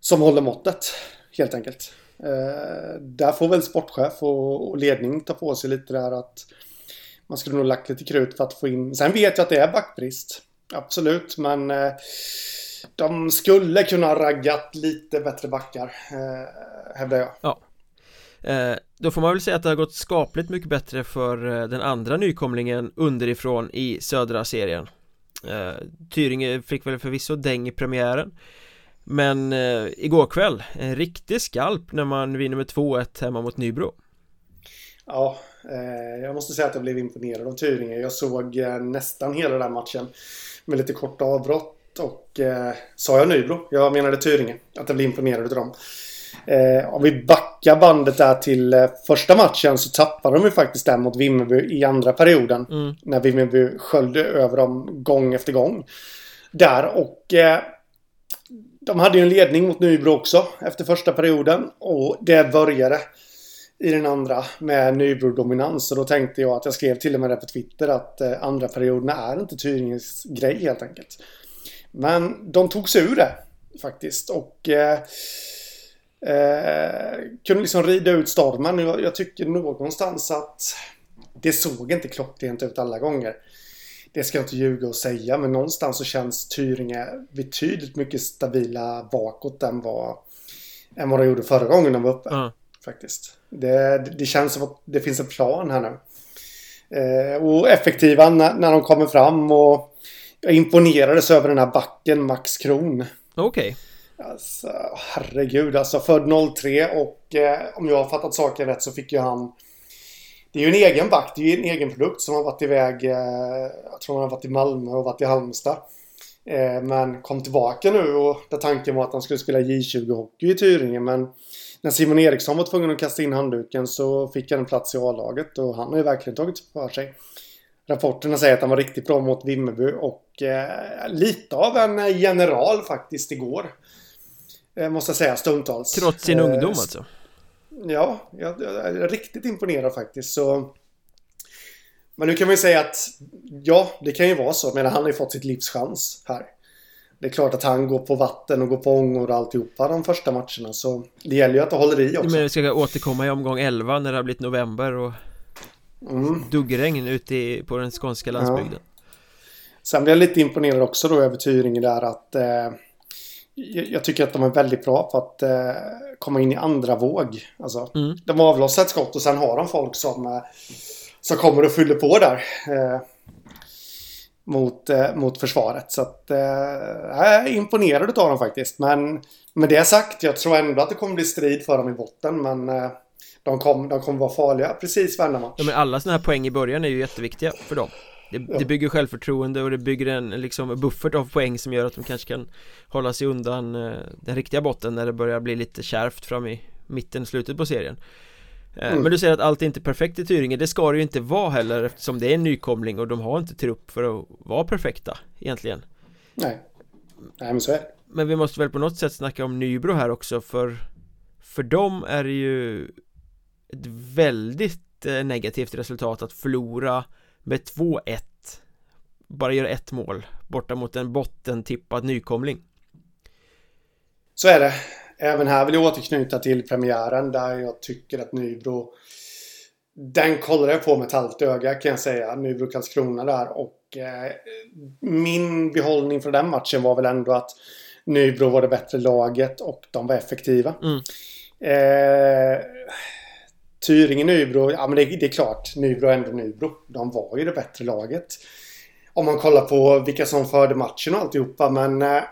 Som håller måttet, helt enkelt. Eh, där får väl sportchef och, och, ledning ta på sig lite där att man skulle nog lagt lite krut för att få in. Sen vet jag att det är backbrist. Absolut, men eh, de skulle kunna raggat lite bättre backar, eh, hävdar jag. Ja. Eh, då får man väl säga att det har gått skapligt mycket bättre för eh, den andra nykomlingen underifrån i södra serien. Eh, Tyringe fick väl förvisso däng i premiären. Men eh, igår kväll, en riktig skalp när man vinner med 2-1 hemma mot Nybro. Ja, eh, jag måste säga att jag blev imponerad av Tyringe. Jag såg eh, nästan hela den matchen med lite korta avbrott och eh, sa jag Nybro? Jag menade Tyringe. Att jag blev imponerad av dem. Eh, om vi backar bandet där till eh, första matchen så tappade de ju faktiskt den mot Vimmerby i andra perioden. Mm. När Vimmerby sköljde över dem gång efter gång. Där och de hade ju en ledning mot Nybro också efter första perioden. Och det började i den andra med Nybro-dominans. Och då tänkte jag att jag skrev till och med det på Twitter att eh, andra perioden är inte Tyringens grej helt enkelt. Men de tog sig ur det faktiskt. Och eh, eh, kunde liksom rida ut stormen. Jag, jag tycker någonstans att det såg inte klockrent ut alla gånger. Det ska jag inte ljuga och säga, men någonstans så känns Tyringe betydligt mycket stabila bakåt än vad, än vad de gjorde förra gången de var uppe. Mm. Faktiskt. Det, det känns som att det finns en plan här nu. Eh, och effektiva när, när de kommer fram och jag imponerades över den här backen Max Kron. Okej. Okay. Alltså, herregud alltså. Född 03 och eh, om jag har fattat saken rätt så fick ju han... Det är ju en egen back. Det är ju en egen produkt som har varit iväg... Eh, jag tror han har varit i Malmö och varit i Halmstad. Eh, men kom tillbaka nu och där tanken var att han skulle spela J20-hockey i Tyringe. Men när Simon Eriksson var tvungen att kasta in handduken så fick han en plats i A-laget och han har ju verkligen tagit för sig. Rapporterna säger att han var riktigt bra mot Vimmerby och eh, lite av en general faktiskt igår. Eh, måste jag säga stundtals. Trots sin eh, ungdom alltså? Ja, jag, jag, är riktigt imponerad faktiskt. Så... Men nu kan man ju säga att ja, det kan ju vara så. Men han har ju fått sitt livs chans här. Det är klart att han går på vatten och går på ångor och alltihopa de första matcherna. Så det gäller ju att det håller i också. Men vi ska återkomma i omgång 11 när det har blivit november och mm. duggregn ute på den skånska landsbygden. Ja. Sen blir jag lite imponerad också då över Tyringe där att eh, jag tycker att de är väldigt bra på att eh, komma in i andra våg. Alltså, mm. De avlossar ett skott och sen har de folk som, eh, som kommer och fyller på där. Eh, mot, eh, mot försvaret. Så att eh, jag är imponerad av dem faktiskt. Men med det sagt, jag tror ändå att det kommer bli strid för dem i botten. Men eh, de, kom, de kommer vara farliga precis varenda match. Ja, men alla sådana här poäng i början är ju jätteviktiga för dem. Det, ja. det, bygger självförtroende och det bygger en liksom, buffert av poäng som gör att de kanske kan hålla sig undan eh, den riktiga botten när det börjar bli lite kärvt fram i mitten, slutet på serien. Eh, mm. Men du säger att allt är inte perfekt i Tyringen Det ska det ju inte vara heller eftersom det är en nykomling och de har inte trupp för att vara perfekta egentligen Nej, Nej men så är det Men vi måste väl på något sätt snacka om Nybro här också för För dem är det ju Ett väldigt eh, negativt resultat att förlora med 2-1 Bara göra ett mål borta mot en bottentippad nykomling Så är det Även här vill jag återknyta till premiären där jag tycker att Nybro den kollade jag på med ett halvt öga kan jag säga. Nybro Karlskrona där och eh, min behållning från den matchen var väl ändå att Nybro var det bättre laget och de var effektiva. Mm. Eh, Tyringe-Nybro, ja men det, det, är klart, Nybro är ändå Nybro. De var ju det bättre laget. Om man kollar på vilka som förde matchen och alltihopa men eh,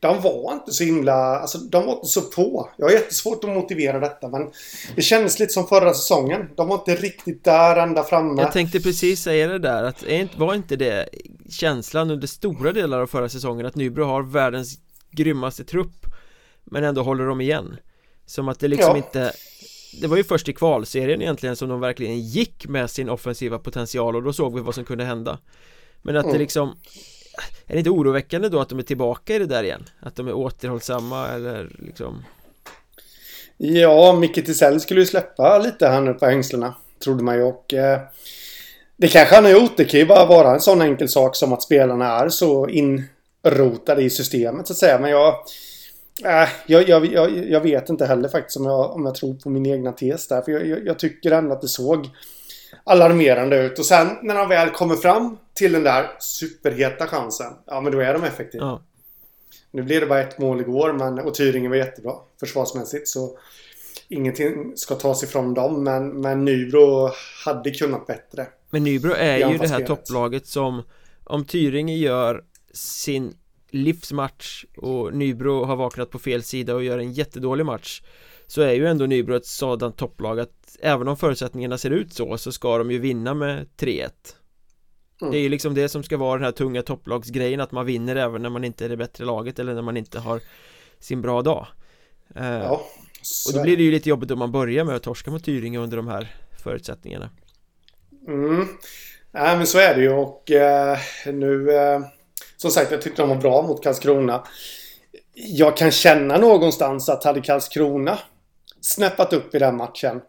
de var inte så himla, alltså de var inte så på. Jag har jättesvårt att motivera detta men det kändes lite som förra säsongen. De var inte riktigt där ända framme. Jag tänkte precis säga det där att var inte det känslan under stora delar av förra säsongen att Nybro har världens grymmaste trupp men ändå håller de igen. Som att det liksom ja. inte det var ju först i kvalserien egentligen som de verkligen gick med sin offensiva potential och då såg vi vad som kunde hända. Men att mm. det liksom är det inte oroväckande då att de är tillbaka i det där igen? Att de är återhållsamma eller liksom? Ja, Micke Tisell skulle ju släppa lite här nu på hängslena Trodde man ju. Och eh, Det kanske han har gjort. Det kan ju bara vara en sån enkel sak som att spelarna är så inrotade i systemet så att säga. Men jag äh, jag, jag, jag, jag, vet inte heller faktiskt om jag, om jag tror på min egna tes där För jag, jag tycker ändå att det såg alarmerande ut. Och sen när de väl kommer fram till den där superheta chansen. Ja, men då är de effektiva. Ja. Nu blev det bara ett mål igår, men, och Tyringe var jättebra försvarsmässigt. Så ingenting ska tas ifrån dem, men, men Nybro hade kunnat bättre. Men Nybro är ju det här topplaget som om Tyringe gör sin livsmatch och Nybro har vaknat på fel sida och gör en jättedålig match så är ju ändå Nybro ett sådant topplag att även om förutsättningarna ser ut så så ska de ju vinna med 3-1 mm. Det är ju liksom det som ska vara den här tunga topplagsgrejen att man vinner även när man inte är det bättre laget eller när man inte har sin bra dag. Eh, ja, Och då blir det ju lite jobbigt om man börjar med att torska mot Tyringe under de här förutsättningarna. Mm. Nej men så är det ju och eh, nu eh, Som sagt jag tyckte de var bra mot Karlskrona Jag kan känna någonstans att hade Karlskrona snäppat upp i den matchen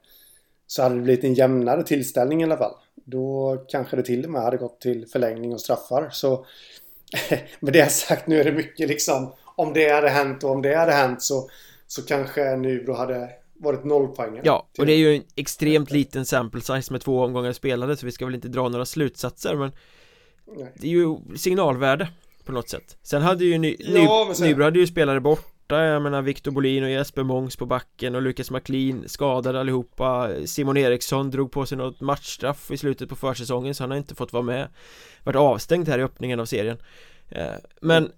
så hade det blivit en jämnare tillställning i alla fall. Då kanske det till och med hade gått till förlängning och straffar. Så <laughs> med det sagt, nu är det mycket liksom om det hade hänt och om det hade hänt så, så kanske Nybro hade varit nollpoängare. Ja, och det är ju en extremt liten sample size med två omgångar spelade så vi ska väl inte dra några slutsatser men Nej. Det är ju signalvärde på något sätt. Sen hade ju Ny ja, sen... Nybro hade ju spelare borta. Jag menar Viktor Bolin och Jesper Mångs på backen och Lukas McLean skadade allihopa. Simon Eriksson drog på sig något matchstraff i slutet på försäsongen så han har inte fått vara med. Vart avstängd här i öppningen av serien. Eh, Men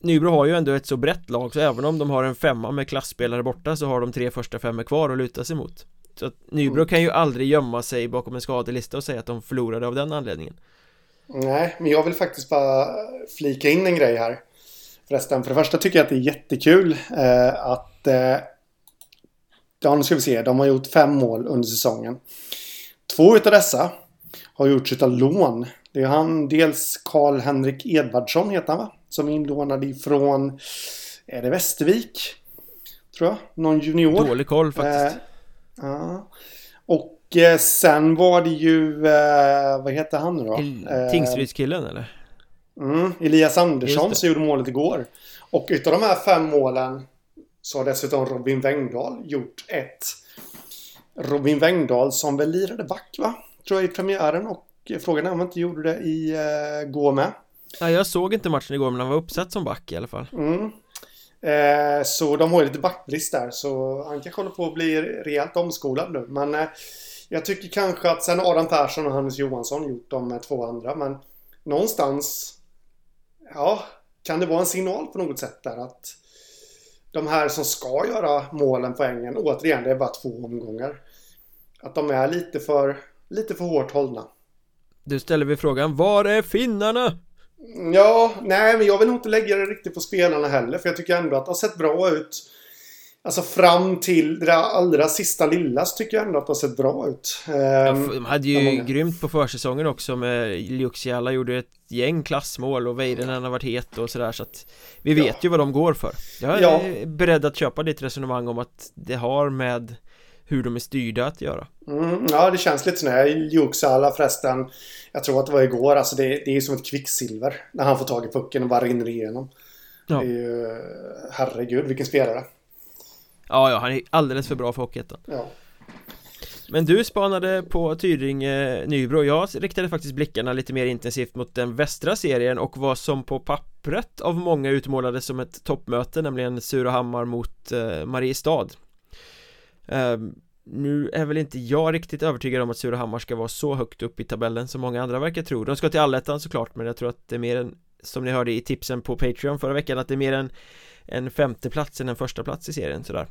Nybro har ju ändå ett så brett lag så även om de har en femma med klassspelare borta så har de tre första femmor kvar att luta sig mot. Så att Nybro mm. kan ju aldrig gömma sig bakom en skadelista och säga att de förlorade av den anledningen Nej, men jag vill faktiskt bara flika in en grej här Förresten, för det första tycker jag att det är jättekul eh, att eh, Ja, nu ska vi se. De har gjort fem mål under säsongen. Två utav dessa har gjorts utav lån. Det är han, dels Karl-Henrik Edvardsson heter han va? Som är inlånad ifrån, är det Västervik? Tror jag. Någon junior. Dålig koll faktiskt. Eh, ja. Och sen var det ju, eh, vad heter han nu då? Eh, Tingsrydskillen eller? Mm, Elias Andersson som gjorde målet igår. Och utav de här fem målen så har dessutom Robin Wengdahl gjort ett. Robin Wengdahl som väl lirade back va? Tror jag i premiären och frågan är om han inte gjorde det i uh, gå med. Ja, jag såg inte matchen igår men han var uppsatt som back i alla fall. Mm. Eh, så de har ju lite backbrist där så han kanske håller på att bli rejält omskolad nu. Men eh, jag tycker kanske att sen Adam Persson och Hannes Johansson gjort de två andra men någonstans ja, kan det vara en signal på något sätt där att de här som ska göra målen på ängen, återigen det är bara två omgångar. Att de är lite för, lite för hårt hållna. Du ställer vi frågan, var är finnarna? Ja, nej men jag vill nog inte lägga det riktigt på spelarna heller för jag tycker ändå att det har sett bra ut. Alltså fram till det allra sista lilla så tycker jag ändå att det har sett bra ut. Ehm, de hade ju grymt på försäsongen också med Liuxiala gjorde ett gäng klassmål och Veidenen har varit het och sådär så att Vi vet ja. ju vad de går för Jag är ja. beredd att köpa ditt resonemang om att det har med hur de är styrda att göra. Mm, ja, det känns lite sådär. Juksala förresten. Jag tror att det var igår. Alltså det, det är som ett kvicksilver. När han får tag i pucken och bara rinner igenom. Ja. Det är ju... Herregud, vilken spelare. Ja, ja, han är alldeles för bra för Hockeyettan. Ja. Men du spanade på Tyringe Nybro Jag riktade faktiskt blickarna lite mer intensivt mot den västra serien och vad som på pappret av många utmålades som ett toppmöte Nämligen Surahammar mot eh, Mariestad Um, nu är väl inte jag riktigt övertygad om att Surahammar ska vara så högt upp i tabellen som många andra verkar tro De ska till allettan såklart men jag tror att det är mer än Som ni hörde i tipsen på Patreon förra veckan att det är mer än En femte plats än en första plats i serien sådär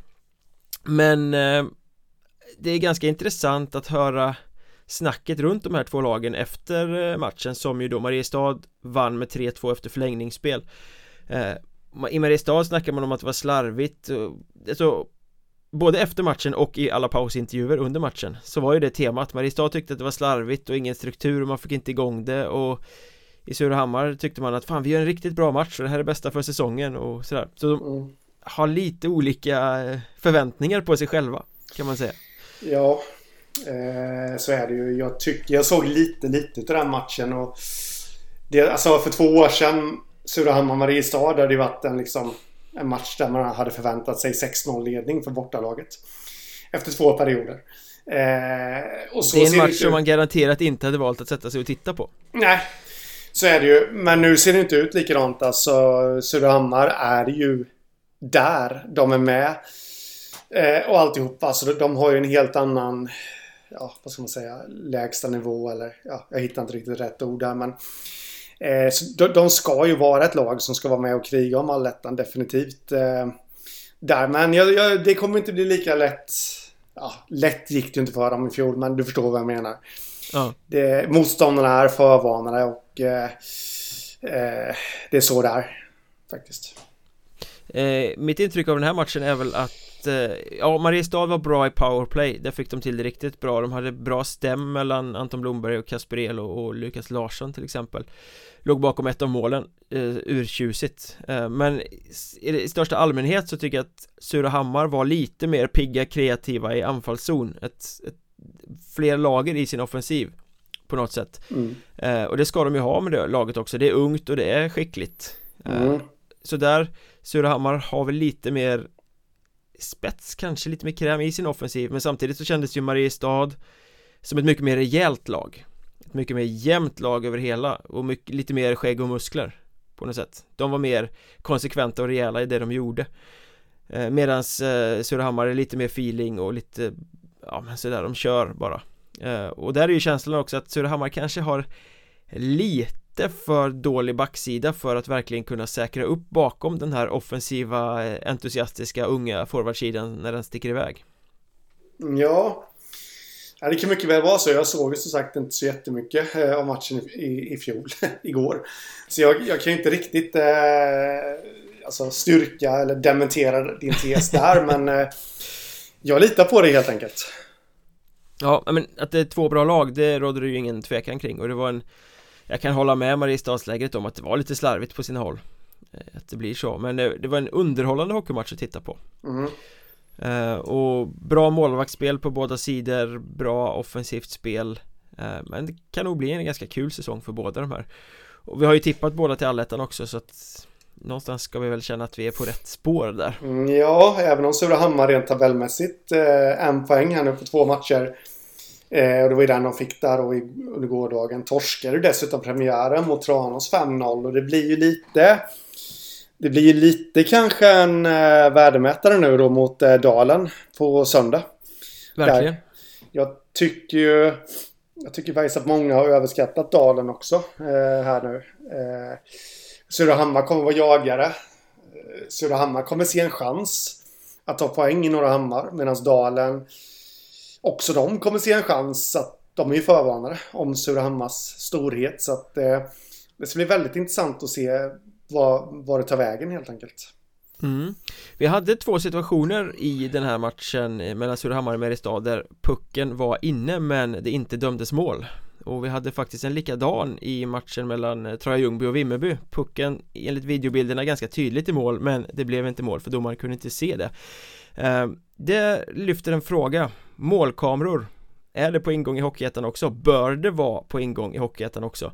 men eh, Det är ganska intressant att höra Snacket runt de här två lagen efter eh, matchen som ju då Mariestad vann med 3-2 efter förlängningsspel. Eh, I Mariestad snackar man om att det var slarvigt eh, Alltså Både efter matchen och i alla pausintervjuer under matchen Så var ju det temat. Mariestad tyckte att det var slarvigt och ingen struktur och man fick inte igång det och I Surahammar tyckte man att fan vi gör en riktigt bra match och det här är bästa för säsongen och sådär. Så de. Mm har lite olika eh, förväntningar på sig själva Kan man säga Ja eh, Så är det ju Jag tycker Jag såg lite lite av den matchen och det, Alltså för två år sedan Surahammar-Mariestad hade det varit en liksom en match där man hade förväntat sig 6-0 ledning för bortalaget. Efter två perioder. Eh, och så det är en match som man garanterat inte hade valt att sätta sig och titta på. Nej, så är det ju. Men nu ser det inte ut likadant. Alltså, Surahammar är ju där. De är med. Eh, och alltihopa. Alltså, de har ju en helt annan... Ja, vad ska man säga? Lägsta nivå eller... Ja, jag hittar inte riktigt rätt ord där men... Eh, så de, ska ju vara ett lag som ska vara med och kriga om allettan definitivt. Eh, där, men jag, jag, det kommer inte bli lika lätt. Ja, lätt gick det inte för dem i fjol, men du förstår vad jag menar. Ja. Det, motståndarna är förvarnade och eh, eh, det är så där faktiskt. Eh, mitt intryck av den här matchen är väl att eh, Ja, Mariestad var bra i powerplay. Det fick de till det riktigt bra. De hade bra stäm mellan Anton Blomberg och Kasper El och, och Lukas Larsson till exempel. Låg bakom ett av målen eh, Urtjusigt. Eh, Men i, i största allmänhet så tycker jag att Surahammar var lite mer pigga, kreativa i anfallszon. Ett, ett, Fler lager i sin offensiv På något sätt. Mm. eh, Och det ska de ju ha med det laget också. Det är ungt och det är skickligt. Eh, mm. Så där Surahammar har väl lite mer spets kanske, lite mer kräm i sin offensiv men samtidigt så kändes ju Mariestad som ett mycket mer rejält lag. Ett mycket mer jämnt lag över hela och mycket, lite mer skägg och muskler på något sätt. De var mer konsekventa och rejäla i det de gjorde. Eh, medans eh, Surahammar är lite mer feeling och lite ja men sådär de kör bara. Eh, och där är ju känslan också att Surahammar kanske har lite lite för dålig backsida för att verkligen kunna säkra upp bakom den här offensiva entusiastiska unga forwardsidan när den sticker iväg Ja Ja, det kan mycket väl vara så. Jag såg ju som sagt inte så jättemycket eh, av matchen i, i fjol, <laughs> igår. Så jag, jag kan ju inte riktigt eh, alltså styrka eller dementera din tes där, <laughs> men eh, jag litar på det helt enkelt. Ja, men att det är två bra lag, det råder det ju ingen tvekan kring och det var en jag kan hålla med Mariestadslägret om att det var lite slarvigt på sina håll eh, Att det blir så, men det, var en underhållande hockeymatch att titta på. Mm. uh, Och bra målvaktsspel på båda sidor, bra offensivt spel uh, Men det kan nog bli en ganska kul säsong för båda de här. Och vi har ju tippat båda till allettan också så att Någonstans ska vi väl känna att vi är på rätt spår där. Mm, Ja, även om Surahammar rent tabellmässigt eh, en poäng här nu på två matcher Eh, och det var ju den de fick där och under gårdagen. Torskade dessutom premiären mot Tranås 5-0 och det blir ju lite det blir ju lite kanske en eh, värdemätare nu då mot eh, Dalen på söndag. Verkligen. Där. Jag tycker ju jag tycker faktiskt att många har överskattat Dalen också eh, här nu. Eh, Surahammar kommer vara jagare. Eh, Surahammar kommer se en chans att ta poäng i Norra Hammar medan Dalen också de kommer se en chans att de är ju förvarnade om Surahammars storhet. Så att eh, det ska bli väldigt intressant att se vad, vad det tar vägen helt enkelt. Mm. Vi hade två situationer i den här matchen eh, mellan Surahammar och Mariestad där pucken var inne men det inte dömdes mål och vi hade faktiskt en likadan i matchen mellan eh, Troja Ljungby och Vimmerby Pucken enligt videobilderna ganska tydligt i mål men det blev inte mål för domaren kunde inte se det Eh, det lyfter en fråga. Målkameror. Är det på ingång i Hockeyettan också? Bör det vara på ingång i Hockeyettan också?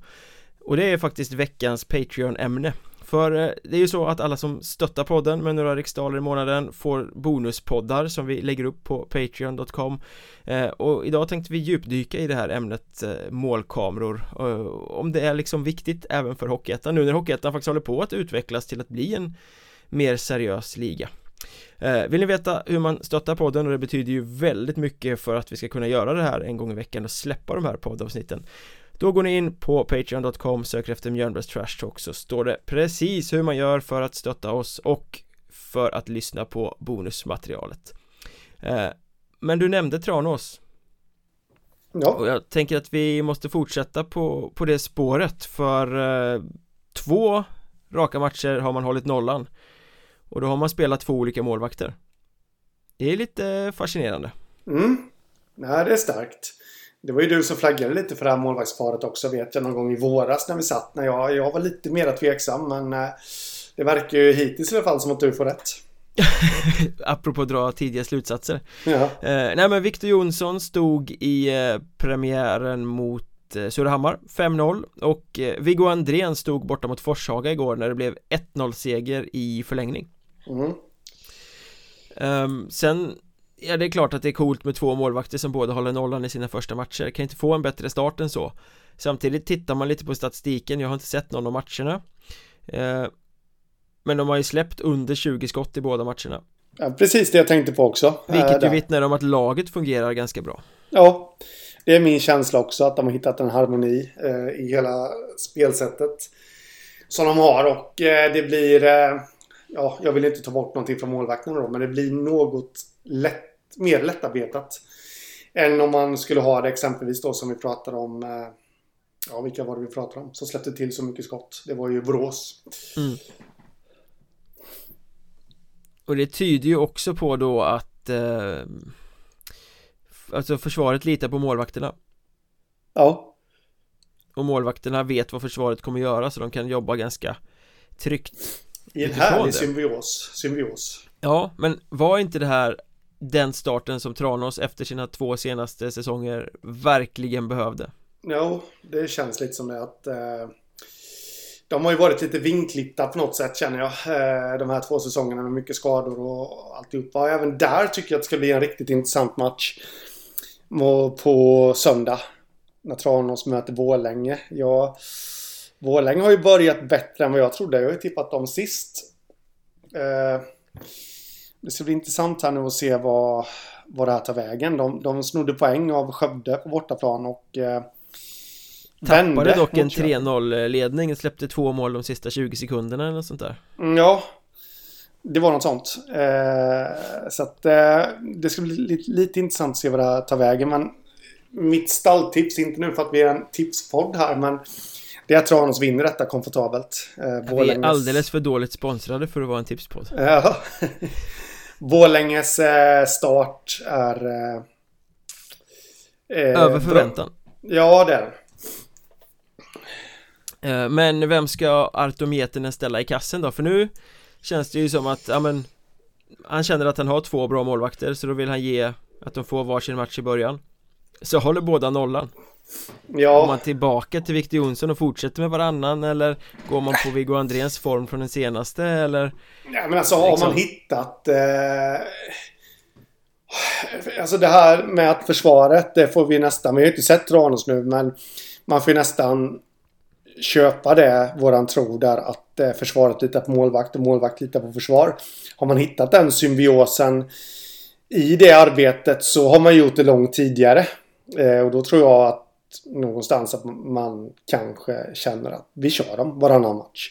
Och det är faktiskt veckans Patreon-ämne. För eh, det är ju så att alla som stöttar podden med några riksdaler i månaden får bonuspoddar som vi lägger upp på Patreon.com eh, Och idag tänkte vi djupdyka i det här ämnet målkameror. Om det är liksom viktigt även för Hockeyettan nu när Hockeyettan faktiskt håller på att utvecklas till att bli en mer seriös liga vill ni veta hur man stöttar podden? Och det betyder ju väldigt mycket för att vi ska kunna göra det här en gång i veckan och släppa de här poddavsnitten. Då går ni in på Patreon.com, söker efter Mjölnbergs Trash Talk så står det precis hur man gör för att stötta oss och för att lyssna på bonusmaterialet. Eh, Men du nämnde Tranås. Ja. Och jag tänker att vi måste fortsätta på, på det spåret för eh, två raka matcher har man hållit nollan och då har man spelat två olika målvakter Det är lite fascinerande Mm, nej det är starkt det var ju du som flaggade lite för det här målvaktsparet också vet jag någon gång i våras när vi satt. När jag, jag var lite mer tveksam men eh, det verkar ju hittills i alla fall som att du får rätt. <laughs> Apropå att dra tidiga slutsatser. Ja. Eh, nej men Victor Jonsson stod i eh, premiären mot eh, Surahammar 5-0 och eh, Viggo Andrén stod borta mot Forshaga igår när det blev 1-0 seger i förlängning. Mm. Um, sen Ja det är klart att det är coolt med två målvakter som båda håller nollan i sina första matcher. Kan inte få en bättre start än så. Samtidigt tittar man lite på statistiken, jag har inte sett någon av matcherna. Eh, Men de har ju släppt under 20 skott i båda matcherna. Ja, Precis det jag tänkte på också. Vilket ju vittnar om att laget fungerar ganska bra. Ja Det är min känsla också att de har hittat en harmoni eh, i hela spelsättet Som de har. Och eh, det blir eh, Ja, jag vill inte ta bort någonting från målvakterna då men det blir något lätt, mer lättarbetat. Än om man skulle ha det exempelvis då som vi pratade om. Eh, ja, vilka var det vi pratade om? Som släppte till så mycket skott. Det var ju Borås. Mm. Och det tyder ju också på då att eh, Alltså försvaret litar på målvakterna Ja. Och målvakterna vet vad försvaret kommer göra så de kan jobba ganska tryggt I en härlig symbios. symbios. Ja, men var inte det här den starten som Tranås efter sina två senaste säsonger verkligen behövde? Jo, det känns lite som att eh, de har ju varit lite vinklippta på något sätt känner jag. Eh, de här två säsongerna med mycket skador och alltihopa. Även där tycker jag att det ska bli en riktigt intressant match. På söndag. När Tranås möter Borlänge. Ja, Borlänge har ju börjat bättre än vad jag trodde. Jag har ju tippat dem sist. Eh, det ska bli intressant här nu att se vad, vad det här tar vägen. De, de snodde poäng av Skövde på bortaplan och eh, Tappade vände dock en mot Köping. 3-0 ledning, släppte två mål de sista 20 sekunderna eller något sånt där Mm, Ja, det var något sånt. Eh, så att eh, det ska bli lite, lite intressant att se vad det här tar vägen. Men mitt stalltips, inte nu för att vi är en tipspodd här, men det är att Tranås vinner detta komfortabelt. Eh, Vi är alldeles för dåligt sponsrade för att vara en tipspodd Ja. <laughs> Borlänges eh, start är... Eh, eh, Över förväntan Ja, det är den. Eh, Men vem ska Arto Mietinen ställa i kassen då? För nu känns det ju som att, ja men Han känner att han har två bra målvakter så då vill han ge att de får varsin match i början Så håller båda nollan Går Ja, man tillbaka till Victor Jonsson och fortsätter med varannan eller går man på Viggo Andréns form från den senaste eller ja men alltså har Liksom. man hittat... Eh, alltså det här med att försvaret, det får vi nästan... Vi har ju inte sett Tranås nu, men man får ju nästan köpa det, våran tro där, att eh, försvaret litar på målvakt och målvakt litar på försvar. Har man hittat den symbiosen i det arbetet så har man gjort det långt tidigare. Eh, och då tror jag att någonstans att man kanske känner att vi kör dem varannan match.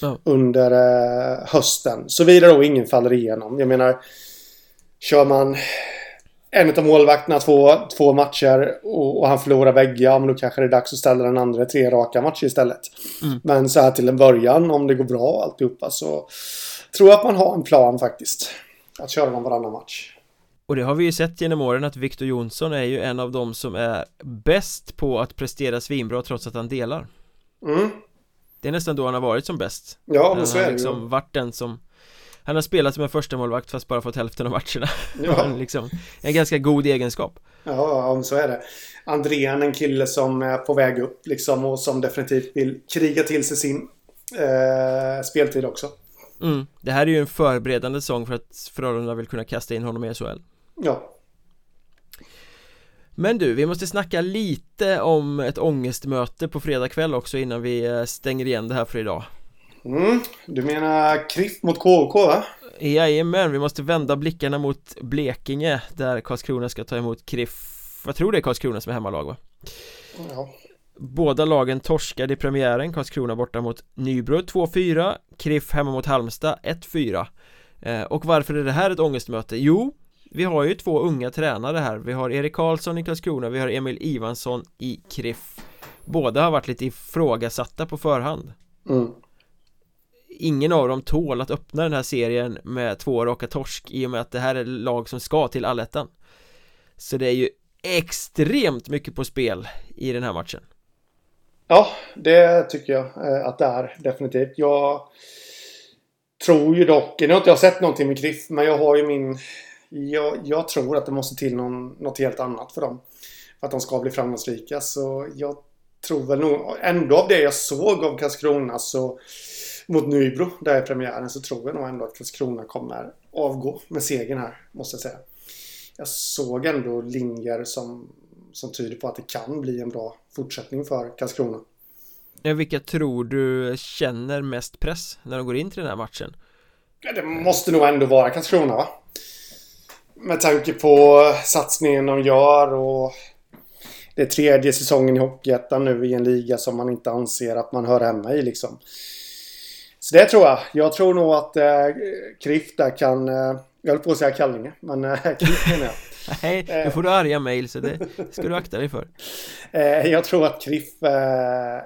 Ja. Under eh, hösten. Såvida då ingen faller igenom. Jag menar, kör man en av målvakterna två, två matcher och, och han förlorar bägge, ja men då kanske det är dags att ställa den andra tre raka matcher istället. Mm. Men så här till en början, om det går bra och alltihopa så tror jag att man har en plan faktiskt. Att köra dem varannan match. Och det har vi ju sett genom åren att Victor Jonsson är ju en av dem som är bäst på att prestera svinbra trots att han delar Mm. Det är nästan då han har varit som bäst Ja, Han men så är det liksom ju. varit den som Han har spelat som en första målvakt fast bara fått hälften av matcherna Ja. <laughs> liksom, En ganska god egenskap Ja, så är det. Andrén, en kille som är på väg upp liksom och som definitivt vill kriga till sig sin eh, speltid också. mm. Det här är ju en förberedande säsong för att Frölunda vill kunna kasta in honom i SHL Ja. Men du, vi måste snacka lite om ett ångestmöte på fredag kväll också innan vi eh, stänger igen det här för idag Mm. Du menar Kriff mot KK va? Jajamän, vi måste vända blickarna mot Blekinge där Karlskrona ska ta emot Kriff Jag tror det är Karlskrona som är hemmalag va? Ja. Båda lagen torskade i premiären, Karlskrona borta mot Nybro 2-4 Kriff hemma mot Halmstad 1-4 eh, Och varför är det här ett ångestmöte? Jo, vi har ju två unga tränare här. Vi har Erik Karlsson i Karlskrona, vi har Emil Ivansson i Kriff. Båda har varit lite ifrågasatta på förhand. Mm. Ingen av dem tål att öppna den här serien med två raka torsk i och med att det här är lag som ska till allettan. Så det är ju extremt mycket på spel i den här matchen. Ja, det tycker jag eh, att det är definitivt. Jag tror ju dock, nu har inte jag sett någonting med Kriff, men jag har ju min... Jag, jag tror att det måste till någon, något helt annat för dem. För att de ska bli framgångsrika. Så jag tror väl nog, ändå av det jag såg av Karlskrona så mot Nybro, där i premiären, så tror jag nog ändå att Karlskrona kommer avgå med segern här, måste jag säga. Jag såg ändå linjer som, som tyder på att det kan bli en bra fortsättning för Karlskrona. Vilka tror du känner mest press när de går in till den här matchen? Ja, det måste nog ändå vara Karlskrona va? Med tanke på satsningen de gör och det är tredje säsongen i Hockeyettan nu i en liga som man inte anser att man hör hemma i liksom. Så det tror jag. Jag tror nog att eh, Kriff där kan... Eh, jag höll på att säga Kallinge, men eh, <laughs> Kriff menar jag. Nej, då får du arga mejl så det ska du akta dig för <laughs> Eh, jag tror att Kriff eh,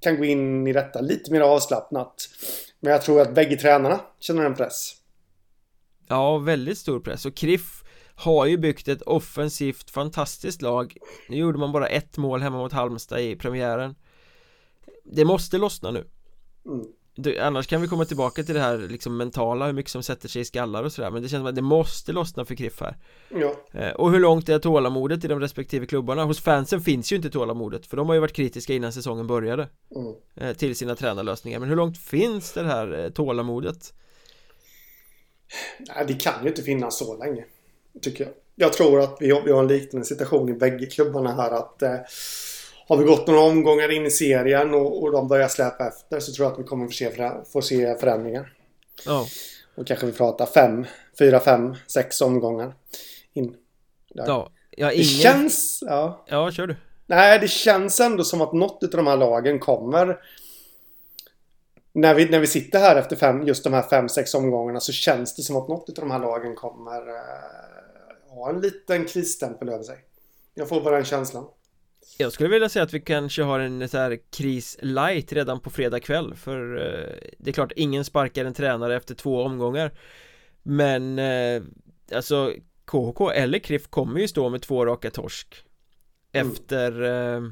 kan gå in i detta lite mer avslappnat. Men jag tror att bägge tränarna känner en press. Ja, väldigt stor press och Kriff har ju byggt ett offensivt fantastiskt lag Nu gjorde man bara ett mål hemma mot Halmstad i premiären Det måste lossna nu Mm. det, Annars kan vi komma tillbaka till det här liksom mentala, hur mycket som sätter sig i skallar och sådär Men det känns som att det måste lossna för Kriff här Ja. eh, Och hur långt är tålamodet i de respektive klubbarna? Hos fansen finns ju inte tålamodet För de har ju varit kritiska innan säsongen började Mm. eh, Till sina tränarlösningar Men hur långt finns det här eh, tålamodet? Nej, det kan ju inte finnas så länge. Tycker jag. Jag tror att vi har, vi har en liknande situation i bägge klubbarna här. att eh, Har vi gått några omgångar in i serien och, och de börjar släpa efter så tror jag att vi kommer få se, förä- få se förändringar. Ja, Och kanske vi pratar fem, fyra, fem, sex omgångar in. Där. ja, ja Det ingen... känns... Ja. Ja, kör du Nej, det känns ändå som att något av de här lagen kommer... När vi, när vi sitter här efter fem, just de här fem, sex omgångarna så känns det som att något av de här lagen kommer eh, ha en liten krisstämpel över sig. Jag får bara den känslan. Jag skulle vilja säga att vi kanske har en så här kris light redan på fredag kväll För eh, det är klart ingen sparkar en tränare efter två omgångar Men eh, alltså KHK eller KRIF kommer ju stå med två raka torsk Mm. Efter eh,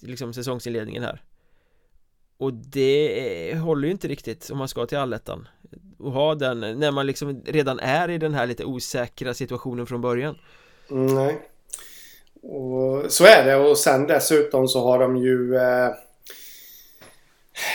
liksom säsongsinledningen här och det håller ju inte riktigt om man ska till allettan Och ha den när man liksom redan är i den här lite osäkra situationen från början Mm, nej. Och så är det och sen dessutom så har de ju... Eh,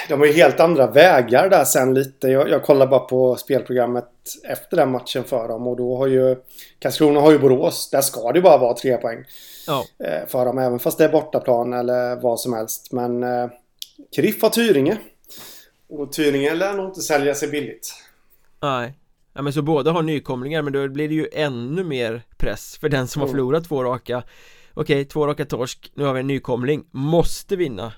de har ju helt andra vägar där sen lite. Jag, jag kollar bara på spelprogrammet efter den matchen för dem och då har ju... Karlskrona har ju Borås. Där ska det bara vara tre poäng. Ja, eh, för dem, även fast det är bortaplan eller vad som helst. Men eh, Kriff har Tyringe. Och Tyringe lär nog inte sälja sig billigt. Nej Ja men så båda har nykomlingar men då blir det ju ännu mer press för den som har Mm. förlorat två raka Okej, två raka torsk, nu har vi en nykomling, måste vinna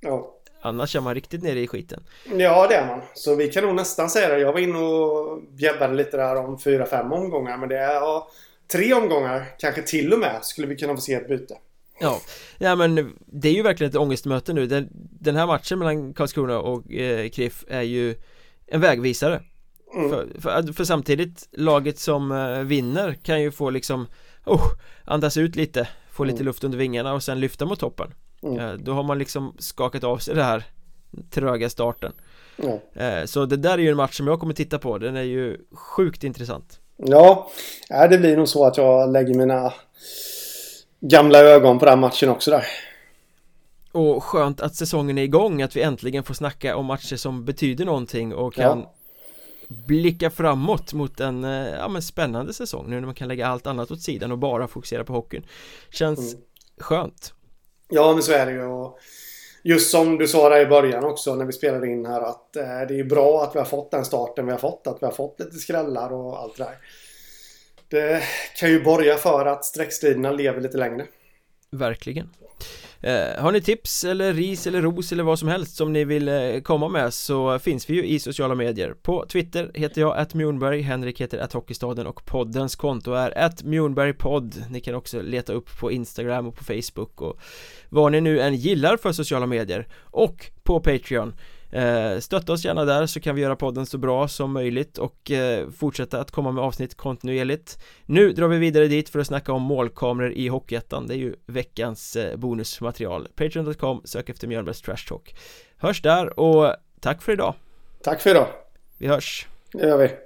Ja. Annars är man riktigt nere i skiten ja, det är man. Så vi kan nog nästan säga det. Jag var inne och bjäbbade lite där om fyra, fem omgångar. Men det är ja, tre omgångar, kanske till och med, skulle vi kunna få se ett byte. Ja, ja men det är ju verkligen ett ångestmöte nu Den, den här matchen mellan Karlskrona och eh, Kriff är ju en vägvisare Mm. för, för, för samtidigt, laget som eh, vinner kan ju få liksom oh, Andas ut lite, få lite Mm. luft under vingarna och sen lyfta mot toppen Mm. Eh, Då har man liksom skakat av sig det här tröga starten. Eh, Så det där är ju en match som jag kommer titta på, den är ju sjukt intressant ja, det blir nog så att jag lägger mina gamla ögon på den matchen också där. Och skönt att säsongen är igång, att vi äntligen får snacka om matcher som betyder någonting och kan Ja. blicka framåt mot en eh, ja, men spännande säsong nu när man kan lägga allt annat åt sidan och bara fokusera på hockeyn Känns Mm. skönt Ja, men så är det ju. Och just som du sa där i början också när vi spelade in här att eh, det är bra att vi har fått den starten vi har fått. Att vi har fått lite skrällar och allt det där. Det kan ju borga för att sträckstriderna lever lite längre. Verkligen. Eh, Har ni tips eller ris eller ros eller vad som helst som ni vill eh, komma med så finns vi ju i sociala medier. På Twitter heter jag att Mjornberg, Henrik heter att Hockeystaden och poddens konto är att Mjornbergpodd Ni kan också leta upp på Instagram och på Facebook och vad ni nu än gillar för sociala medier. Och på Patreon Eh, stötta oss gärna där så kan vi göra podden så bra som möjligt och eh, fortsätta att komma med avsnitt kontinuerligt. Nu drar vi vidare dit för att snacka om målkameror i Hockeyettan. Det är ju veckans eh, bonusmaterial. Patreon.com, sök efter Mjölnbergs Trash Talk. Hörs där och tack för idag. Tack för idag. Vi hörs. Det gör vi.